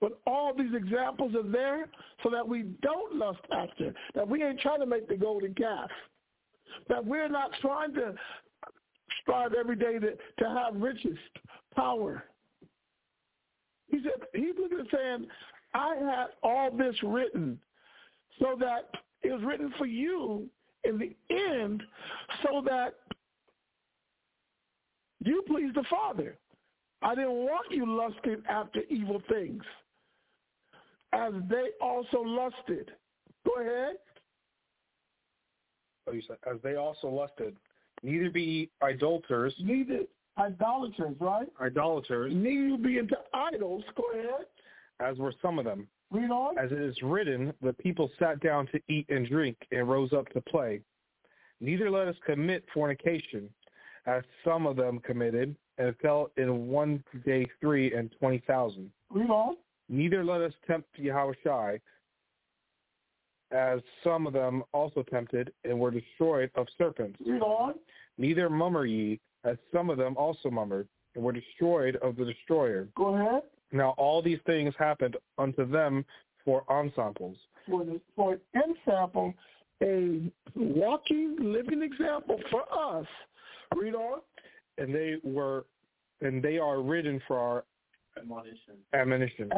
But all these examples are there so that we don't lust after, that we ain't trying to make the golden calf, that we're not trying to strive every day to, to have riches, power. He said, he's looking at saying, I had all this written so that it was written for you in the end so that you please the Father. I didn't want you lusting after evil things, as they also lusted. Go ahead. Oh, you said, as they also lusted. Neither be idolaters, Neither idolaters, right? idolaters, Neither you be into idols. Go ahead. as were some of them. Read on. As it is written, the people sat down to eat and drink and rose up to play. Neither let us commit fornication, as some of them committed, and fell in one day three and twenty thousand. Read on. Neither let us tempt Yahawashi, as some of them also tempted and were destroyed of serpents. Read on. Neither murmur ye, as some of them also murmured, and were destroyed of the destroyer. Go ahead. Now all these things happened unto them for ensamples. For, the, for an example, a walking, living example for us. Read on. and they were and they are written for our Admonition. admonition.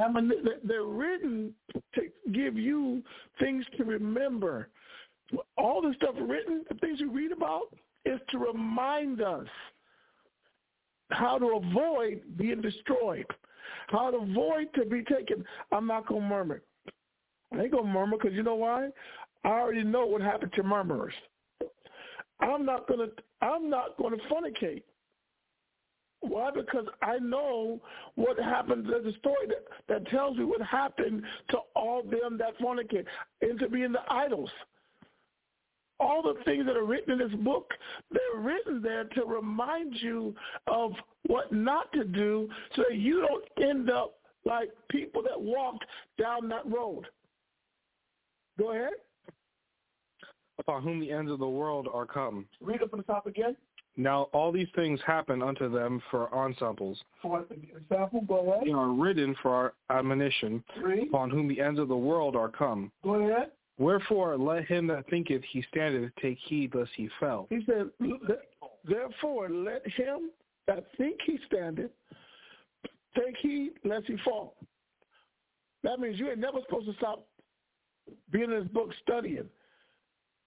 They're written to give you things to remember. All the stuff written, the things you read about, is to remind us how to avoid being destroyed, how to avoid to be taken. I'm not going to murmur. I ain't going to murmur because you know why? I already know what happened to murmurers. I'm not going to. I'm not going to fornicate. Why? Because I know what happened. There's a story that, that tells me what happened to all them that fornicate into being the idols. All the things that are written in this book, they're written there to remind you of what not to do so that you don't end up like people that walked down that road. Go ahead. Upon whom the ends of the world are come. Read it from the top again. Now all these things happen unto them for ensamples. For example, go ahead. They are written for our admonition, Three. upon whom the ends of the world are come. Go ahead. Wherefore let him that thinketh he standeth take heed lest he fell. He said, therefore let him that think he standeth take heed lest he fall. That means you ain't never supposed to stop being in this book studying.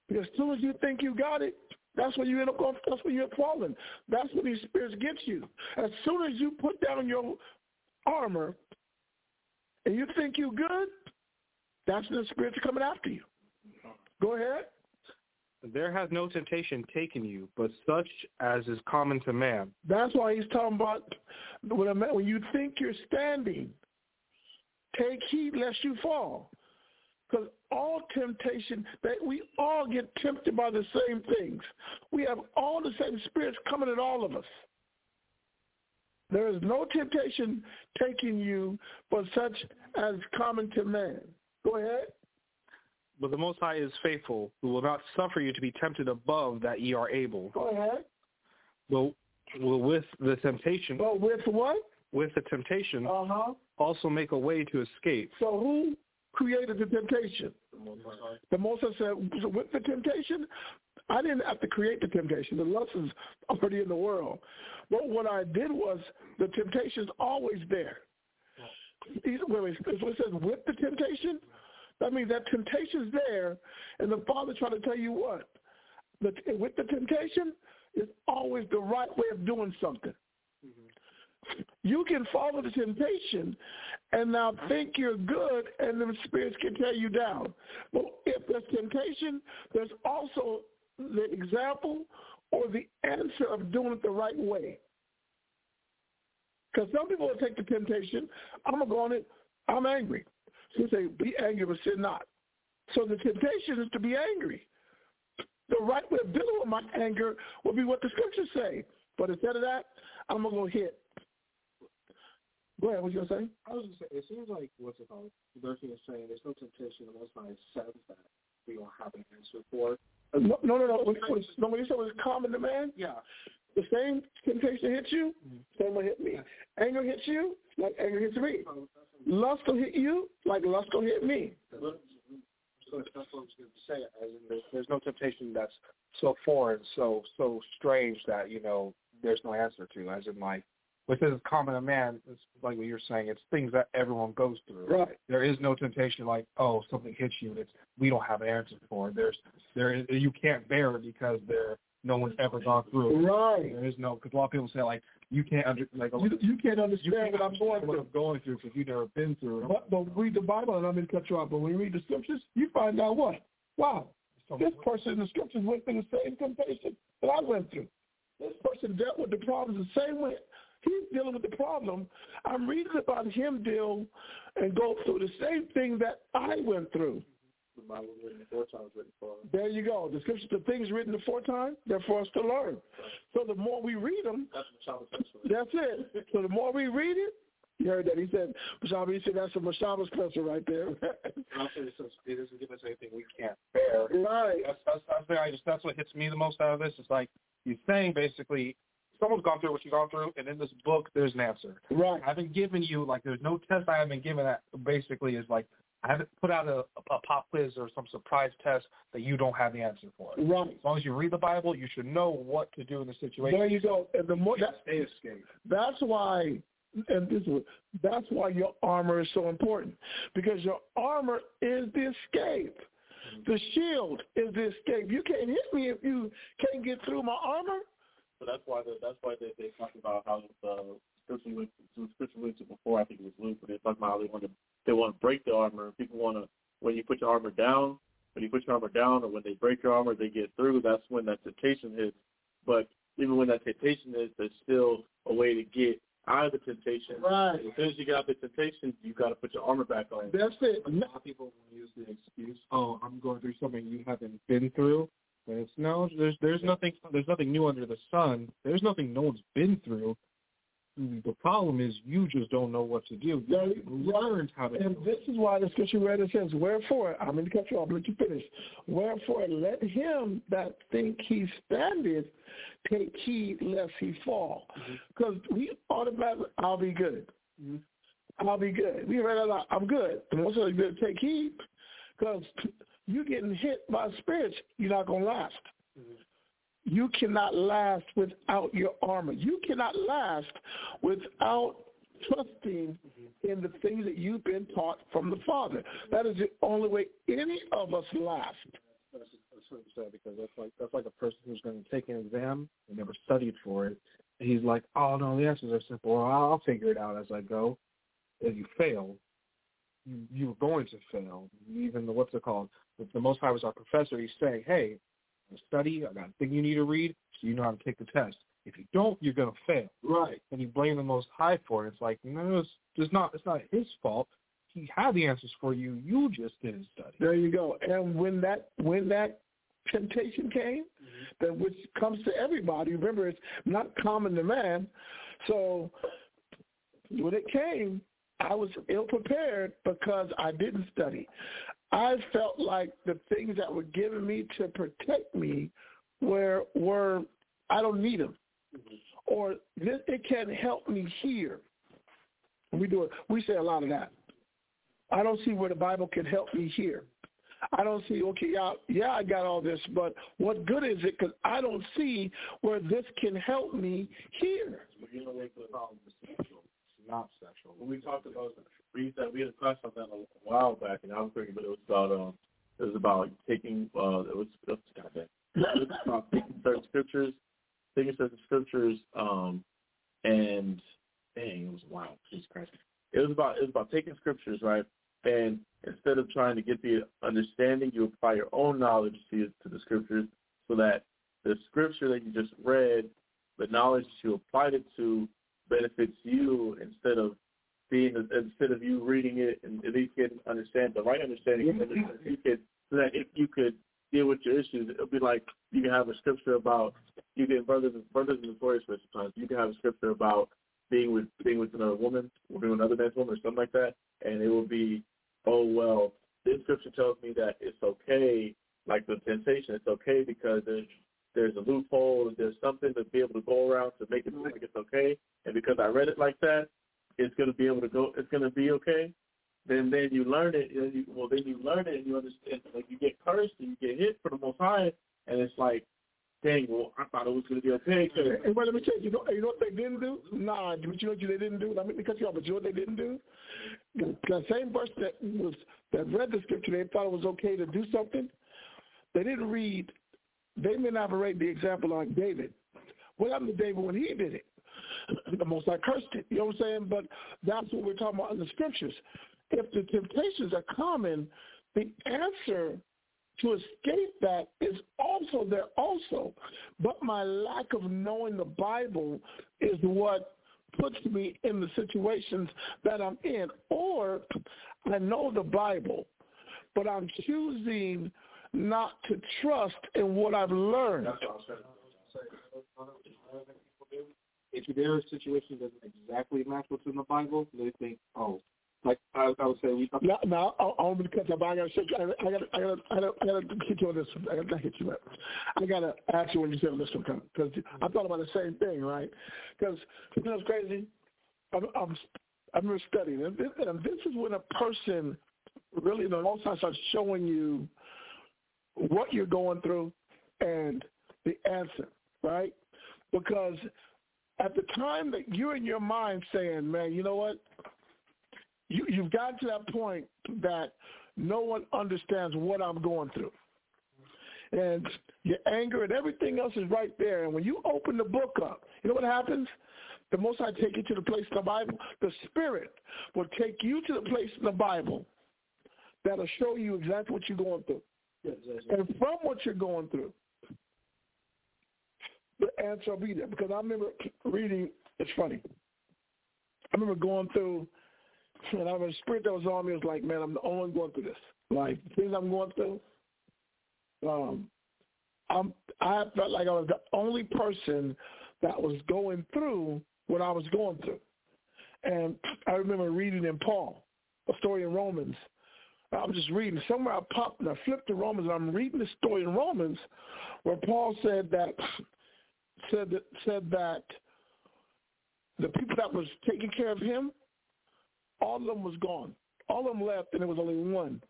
Because as soon as you think you got it, that's when you end up going, that's when you're falling. That's when these spirits get you. As soon as you put down your armor and you think you're good, that's the spirits coming after you. Go ahead. There has no temptation taken you, but such as is common to man. That's why he's talking about when, a man, when you think you're standing, take heed lest you fall. Because all temptation, that we all get tempted by the same things. We have all the same spirits coming at all of us. There is no temptation taking you, but such as common to man. Go ahead. But the Most High is faithful, who will not suffer you to be tempted above that ye are able. Go ahead. Will, will with the temptation, But with what? with the temptation, Uh-huh. also make a way to escape. So who created the temptation? The Most High said, with the temptation, I didn't have to create the temptation. The lust is already in the world. But what I did was the temptation's always there. He's- Wait, wait, so it says with the temptation? That means that temptation's there, and the Father trying to tell you what? The, with the temptation is always the right way of doing something. Mm-hmm. You can follow the temptation and now think you're good, and the spirits can tear you down. But if there's temptation, there's also the example or the answer of doing it the right way. Because some people will take the temptation, I'm going to go on it, I'm angry. So you say, be angry but sin not. So the temptation is to be angry. The right way of dealing with my anger will be what the scriptures say. But instead of that, I'm going to go hit. Go ahead, what you going to say? I was just saying, it seems like what's it called? Nursing is saying there's no temptation the Most High says that we don't have an answer for. No, no, no. no. When, when, when you say it's common to man, Yeah. The same temptation hits you, mm-hmm. same will hit me. Anger hits you, like anger hits me. Oh, lust will hit you, like lust will hit me. So that's what I was going to say. As in there's, There's no temptation that's so foreign, so so strange that you know there's no answer to. As in, like, which is common to man. It's like what you're saying. It's things that everyone goes through. Right. There is no temptation like, oh, something hits you. It's we don't have an answer for. There's there is, you can't bear it because there no one's ever gone through. Right. There is no because a lot of people say like you can't under like You, you can't understand you can't what I'm going what through. I'm going through because you've never been through it. But, but read the Bible, and I'm going to cut you off. But when you read the scriptures, you find out what? Wow, this person in the scriptures went through the same temptation that I went through. This person dealt with the problems the same way. He's dealing with the problem. I'm reading about him deal and go through the same thing that I went through. Bible was written written for us. There you go. The scriptures, the things written the four times, they're for us to learn. So the more we read them, That's what Shabbos says for us. that's it. So the more we read it, you heard that. He said, Mashaba, he said, that's a Mashaba's pencil right there. It doesn't give us anything we can't bear. right. That's that's that's, I just, that's what hits me the most out of this. It's like he's saying basically someone's gone through what you've gone through, and in this book there's an answer. Right. I haven't given you like there's no test I haven't given that basically is like I haven't put out a, a pop quiz or some surprise test that you don't have the answer for. As long as you read the Bible, you should know what to do in the situation. There you go. And the more that, They escape. that's why and this is that's why your armor is so important. Because your armor is the escape. Mm-hmm. The shield is the escape. You can't hit me if you can't get through my armor. So that's why the, that's why they, they talk about how the scripture went to scripture went to before I think it was Luke, but they talk about how they want to they want to break the armor. People want to when you put your armor down, when you put your armor down, or when they break your armor, they get through. That's when that temptation hits. But even when that temptation is, there's still a way to get out of the temptation. Right. As soon as you get out of the temptation, you got to put your armor back on. That's it. a lot of people use the excuse, "Oh, I'm going through something you haven't been through." And it's no, there's there's nothing there's nothing new under the sun. There's nothing no one's been through. The problem is you just don't know what to do. You learned how to. And this is why the scripture read it says, Wherefore, I'm in the cut I'll let you finish. Wherefore, let him that think he standeth take heed lest he fall. Mm-hmm. Because we automatically, I'll be good. Mm-hmm. I'll be good. We read a lot, I'm good. And also, you better take heed because you're getting hit by spirits, you're not going to last. Mm-hmm. You cannot last without your armor. You cannot last without trusting in the things that you've been taught from the Father. That is the only way any of us last. That's, what said because that's like that's like a person who's going to take an exam and never studied for it. He's like, "Oh no, the answers are simple. I'll figure it out as I go." If you fail, you you're going to fail. Even the what's it called? If the Most High was our professor, he's saying, "Hey, study. I got a thing you need to read, so you know how to take the test. If you don't, you're going to fail." Right. And you blame the Most High for it. It's like, no, it's, it's not. It's not his fault. He had the answers for you. You just didn't study. There you go. And when that when that temptation came, mm-hmm. that which comes to everybody, remember it's not common to man. So when it came, I was ill prepared because I didn't study. I felt like the things that were given me to protect me were were I don't need them, mm-hmm. or this, it can help me here. We do it. We say a lot of that. I don't see where the Bible can help me here. I don't see, okay, yeah, yeah, I got all this, but what good is it? Because I don't see where this can help me here. But you know, like the problem is. It's not sexual. when we talked about we used to, we had a class on that a while back in Albuquerque, but it was about um it was about taking uh it was was, it was about taking certain scriptures, taking certain scriptures, um and dang, it was wow, Jesus Christ. It was about it was about taking scriptures, right? And instead of trying to get the understanding, you apply your own knowledge to to the scriptures so that the scripture that you just read, the knowledge that you applied it to benefits you instead of being uh, instead of you reading it and at least getting understand the right understanding you could so that if you could deal with your issues, it'll be like you can have a scripture about you can brothers and brothers and for sometimes. You can have a scripture about being with being with another woman or being with another man's woman or something like that, and it will be, oh well, this scripture tells me that it's okay, like the temptation, it's okay because there's there's a loophole, there's something to be able to go around to make it look like it's okay, and because I read it like that, it's gonna be able to go, it's gonna be okay. Then then you learn it, and you, well then you learn it and you understand, like you get cursed and you get hit for the Most High, and it's like, dang, well I thought it was gonna be okay. 'cause well, let me tell you, you know, you know what they didn't do? Nah, but you know what they didn't do? Let me cut you off, but you know what they didn't do? The the same person that was that read the scripture, they thought it was okay to do something. They didn't read they may not have rated the example like David. What happened to David when he did it? The most I cursed it. You know what I'm saying? But that's what we're talking about in the scriptures. If the temptations are common, the answer to escape that is also there also. But my lack of knowing the Bible is what puts me in the situations that I'm in. Or I know the Bible, but I'm choosing not to trust in what I've learned. If their situation doesn't exactly match what's in the Bible, they think, oh, like I, I would say, we. No, no, I'm gonna cut you. I gotta, I gotta, I gotta, I gotta, I gotta, I gotta hit you on this. I gotta hit you up. I gotta ask you when you said this one because I thought about the same thing, right? Because you know what's crazy? I'm, I'm, I'm studying, and this, and this is when a person really, the most time starts showing you what you're going through and the answer, right? Because at the time that you're in your mind saying, man, you know what? You, you've gotten to that point that no one understands what I'm going through. And your anger and everything else is right there. And when you open the book up, you know what happens? The most I take you to the place in the Bible, the Spirit will take you to the place in the Bible that'll show you exactly what you're going through. Yes, yes, yes. And from what you're going through, the answer will be there. Because I remember reading, it's funny. I remember going through, and I remember the spirit that was on me was like, man, I'm the only one going through this. Like, the things I'm going through, um, I'm, I felt like I was the only person that was going through what I was going through. And I remember reading in Paul, a story in Romans. I'm just reading. Somewhere I popped and I flipped to Romans and I'm reading the story in Romans where Paul said that said that said that the people that was taking care of him, all of them was gone. All of them left and there was only one.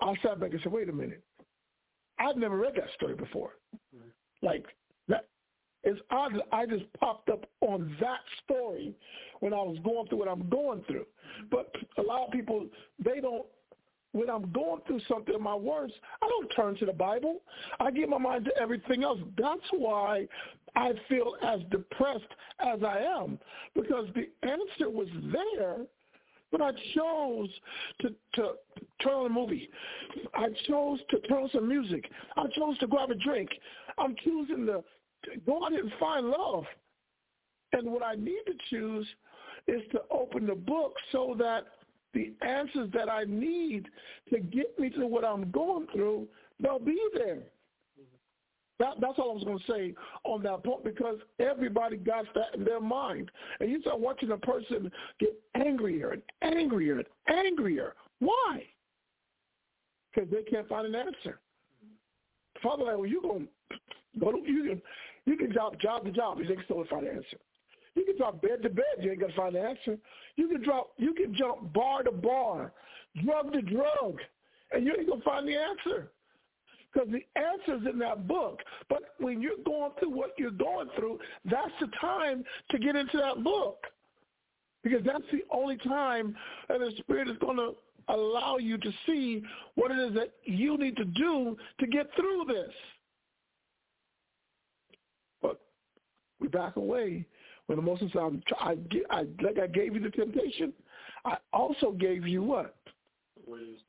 I sat back and said, wait a minute. I've never read that story before. Like that it's odd that I just popped up on that story when I was going through what I'm going through. But a lot of people they don't when I'm going through something in my words, I don't turn to the Bible. I give my mind to everything else. That's why I feel as depressed as I am because the answer was there, but I chose to, to turn on a movie. I chose to turn on some music. I chose to grab a drink. I'm choosing to go out and find love. And what I need to choose is to open the book so that the answers that I need to get me to what I'm going through, they'll be there. That, that's all I was going to say on that point because everybody got that in their mind. And you start watching a person get angrier and angrier and angrier. Why? Because they can't find an answer. Father, like, well, you going to go to you can you can job job to job, you can still find an answer. You can drop bed to bed. You ain't gonna find the answer. You can drop. You can jump bar to bar, drug to drug, and you ain't gonna find the answer because the answer's in that book. But when you're going through what you're going through, that's the time to get into that book because that's the only time that the Spirit is going to allow you to see what it is that you need to do to get through this. But we back away when the Muslims said, I, I, like I gave you the temptation, I also gave you what?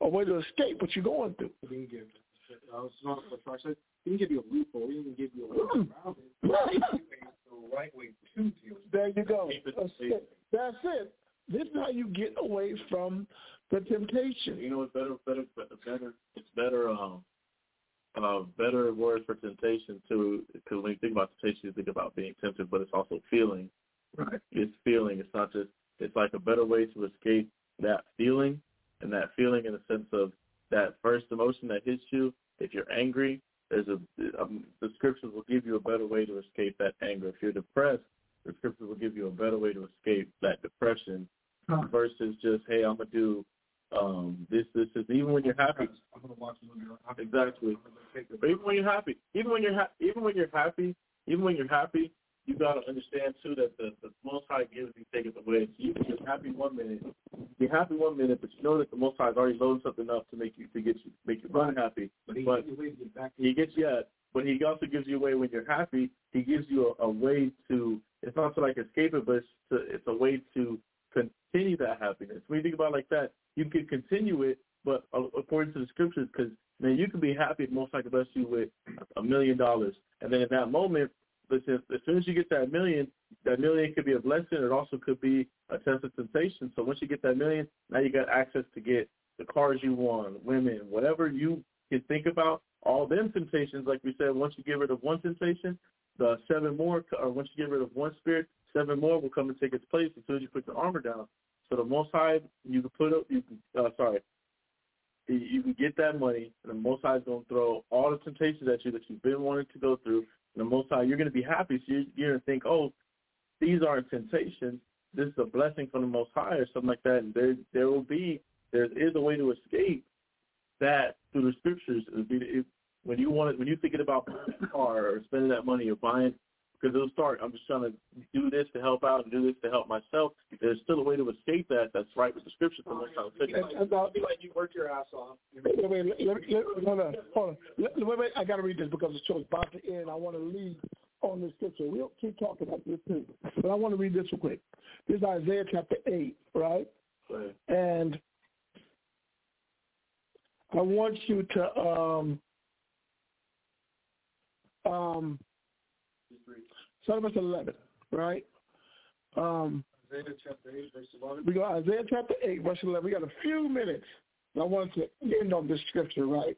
A way to escape what you're going through. He didn't give. I was not I. He didn't give you a loophole. He didn't give you a way around it. Right. He gave you the right way to deal. There you go. That's it. This is how you get away from the temptation. You know what's better, better, better. It's better. Um, uh, better word for temptation too, because when you think about temptation, you think about being tempted, but it's also feeling. Right. It's feeling. It's not just. It's like a better way to escape that feeling, and that feeling in the sense of that first emotion that hits you. If you're angry, there's a um, the scriptures will give you a better way to escape that anger. If you're depressed, the scriptures will give you a better way to escape that depression Huh. versus just hey, I'm gonna do um, this, this, is Even when you're happy, I'm gonna watch a movie. I'm gonna- Exactly. I'm gonna take the- but even when you're happy, even when you're ha- even when you're happy, even when you're happy, you gotta understand too that the, the Most High gives and takes away. So you can be happy one minute, be happy one minute, but you know that the Most High is already loading something up to make you to get you make you unhappy. But he, But he ways to get back. he gets you at but he also gives you a way when you're happy. He gives you a, a way to. It's not to like escape it, but it's, to, it's a way to continue that happiness. When you think about like that, you can continue it, but uh, according to the scriptures, because man, you can be happy. Most likely bless you with a million dollars, and then in that moment, listen, as soon as you get that million, that million could be a blessing. It also could be a test of temptation. So once you get that million, now you got access to get the cars you want, women, whatever you can think about. All them temptations, like we said, once you get rid of one temptation, the seven more, or once you get rid of one spirit, seven more will come and take its place as soon as you put the armor down. So the Most High, you can put up, you can, uh, sorry, you can get that money, and the Most High is going to throw all the temptations at you that you've been wanting to go through. And the Most High, you're going to be happy. So you're, you're going to think, oh, these aren't temptations. This is a blessing from the Most High or something like that. And there, there will be, there is a way to escape that through the scriptures. It, it, when you want it, when you're thinking about buying a car or spending that money or buying because it'll start. I'm just trying to do this to help out and do this to help myself. There's still a way to escape that. That's right with the scripture. So much I'll take about be like you work your ass off. Wait, wait, wait, let, let, hold on, hold on. Let, wait, wait, I got to read this because the show's about to end. I want to leave on the scripture. We'll keep talking about this too, but I want to read this real quick. This is Isaiah chapter eight, right? Right. And I want you to um um Start verse 11, right? Um, Isaiah chapter 8, verse 11. We go Isaiah chapter 8, verse 11. We got a few minutes. I want to end on this scripture, right?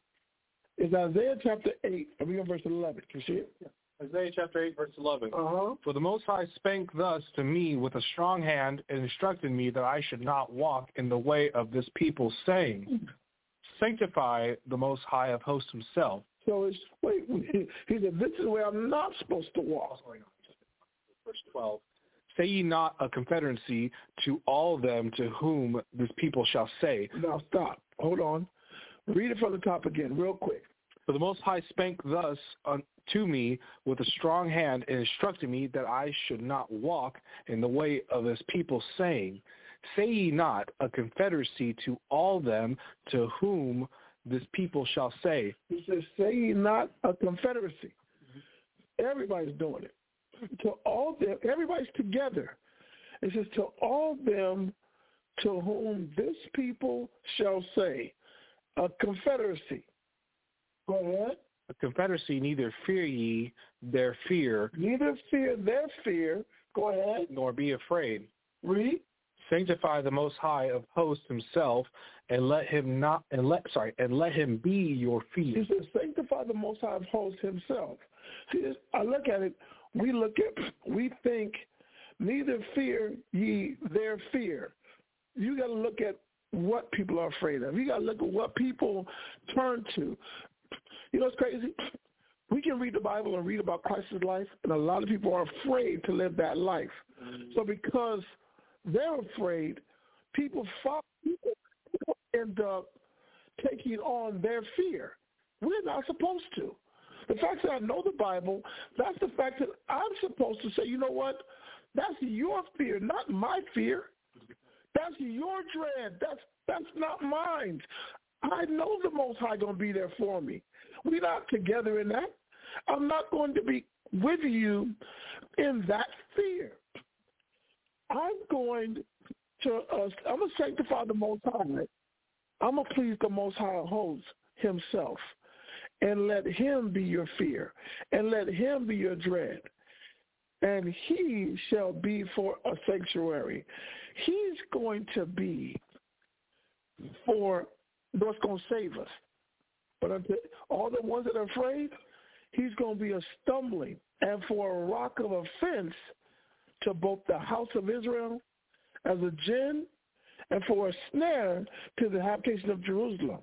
It's Isaiah chapter 8, and we go verse 11. Can you see it? Yeah. Isaiah chapter 8, verse 11. Uh-huh. For the Most High spake thus to me with a strong hand and instructed me that I should not walk in the way of this people, saying, Sanctify the Most High of hosts himself. So it's, wait, he said, this is where I'm not supposed to walk verse 12. Say ye not a confederacy to all them to whom this people shall say. Now stop. Hold on. Read it from the top again, real quick. For the Most High spake thus unto me with a strong hand and instructed me that I should not walk in the way of his people, saying, Say ye not a confederacy to all them to whom this people shall say. He says, say ye not a confederacy. Everybody's doing it to all them, everybody's together. It says to all them to whom this people shall say, a confederacy. Go ahead. A confederacy, neither fear ye their fear. Neither fear their fear. Go ahead. Nor be afraid. Read. Sanctify the Most High of hosts Himself, and let Him not, and let sorry, and let Him be your fear. He says, sanctify the Most High of hosts Himself. See, I look at it we look at, we think, neither fear ye their fear. You got to look at what people are afraid of. You got to look at what people turn to. You know what's crazy? We can read the Bible and read about Christ's life, and a lot of people are afraid to live that life. Mm-hmm. So because they're afraid, people, follow, people end up taking on their fear. We're not supposed to. The fact that I know the Bible, that's the fact that I'm supposed to say, you know what? That's your fear, not my fear. That's your dread. That's that's not mine. I know the Most High to be there for me. We're not together in that. I'm not going to be with you in that fear. I'm going to, uh, I'm to sanctify the Most High. I'm to please the Most High host himself and let him be your fear, and let him be your dread. And he shall be for a sanctuary. He's going to be for what's going to save us. But all the ones that are afraid, he's going to be a stumbling and for a rock of offense to both the house of Israel as a gin and for a snare to the habitation of Jerusalem.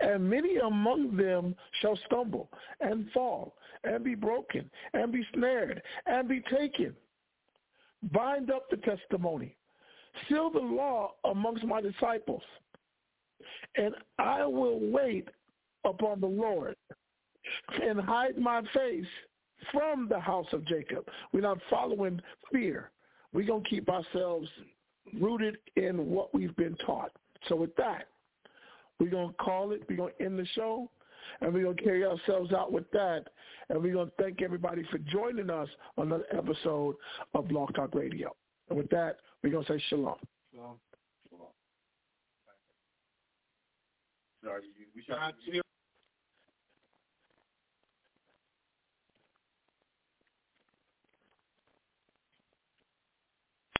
And many among them shall stumble and fall and be broken and be snared and be taken. Bind up the testimony. Seal the law amongst my disciples. And I will wait upon the Lord and hide my face from the house of Jacob. We're not following fear. We're going to keep ourselves rooted in what we've been taught. So with that, we're going to call it. We're going to end the show. and we're going to carry ourselves out with that. And we're going to thank everybody for joining us on another episode of Blog Talk Radio. And with that, we're going to say shalom. Shalom. Shalom. Sorry, we.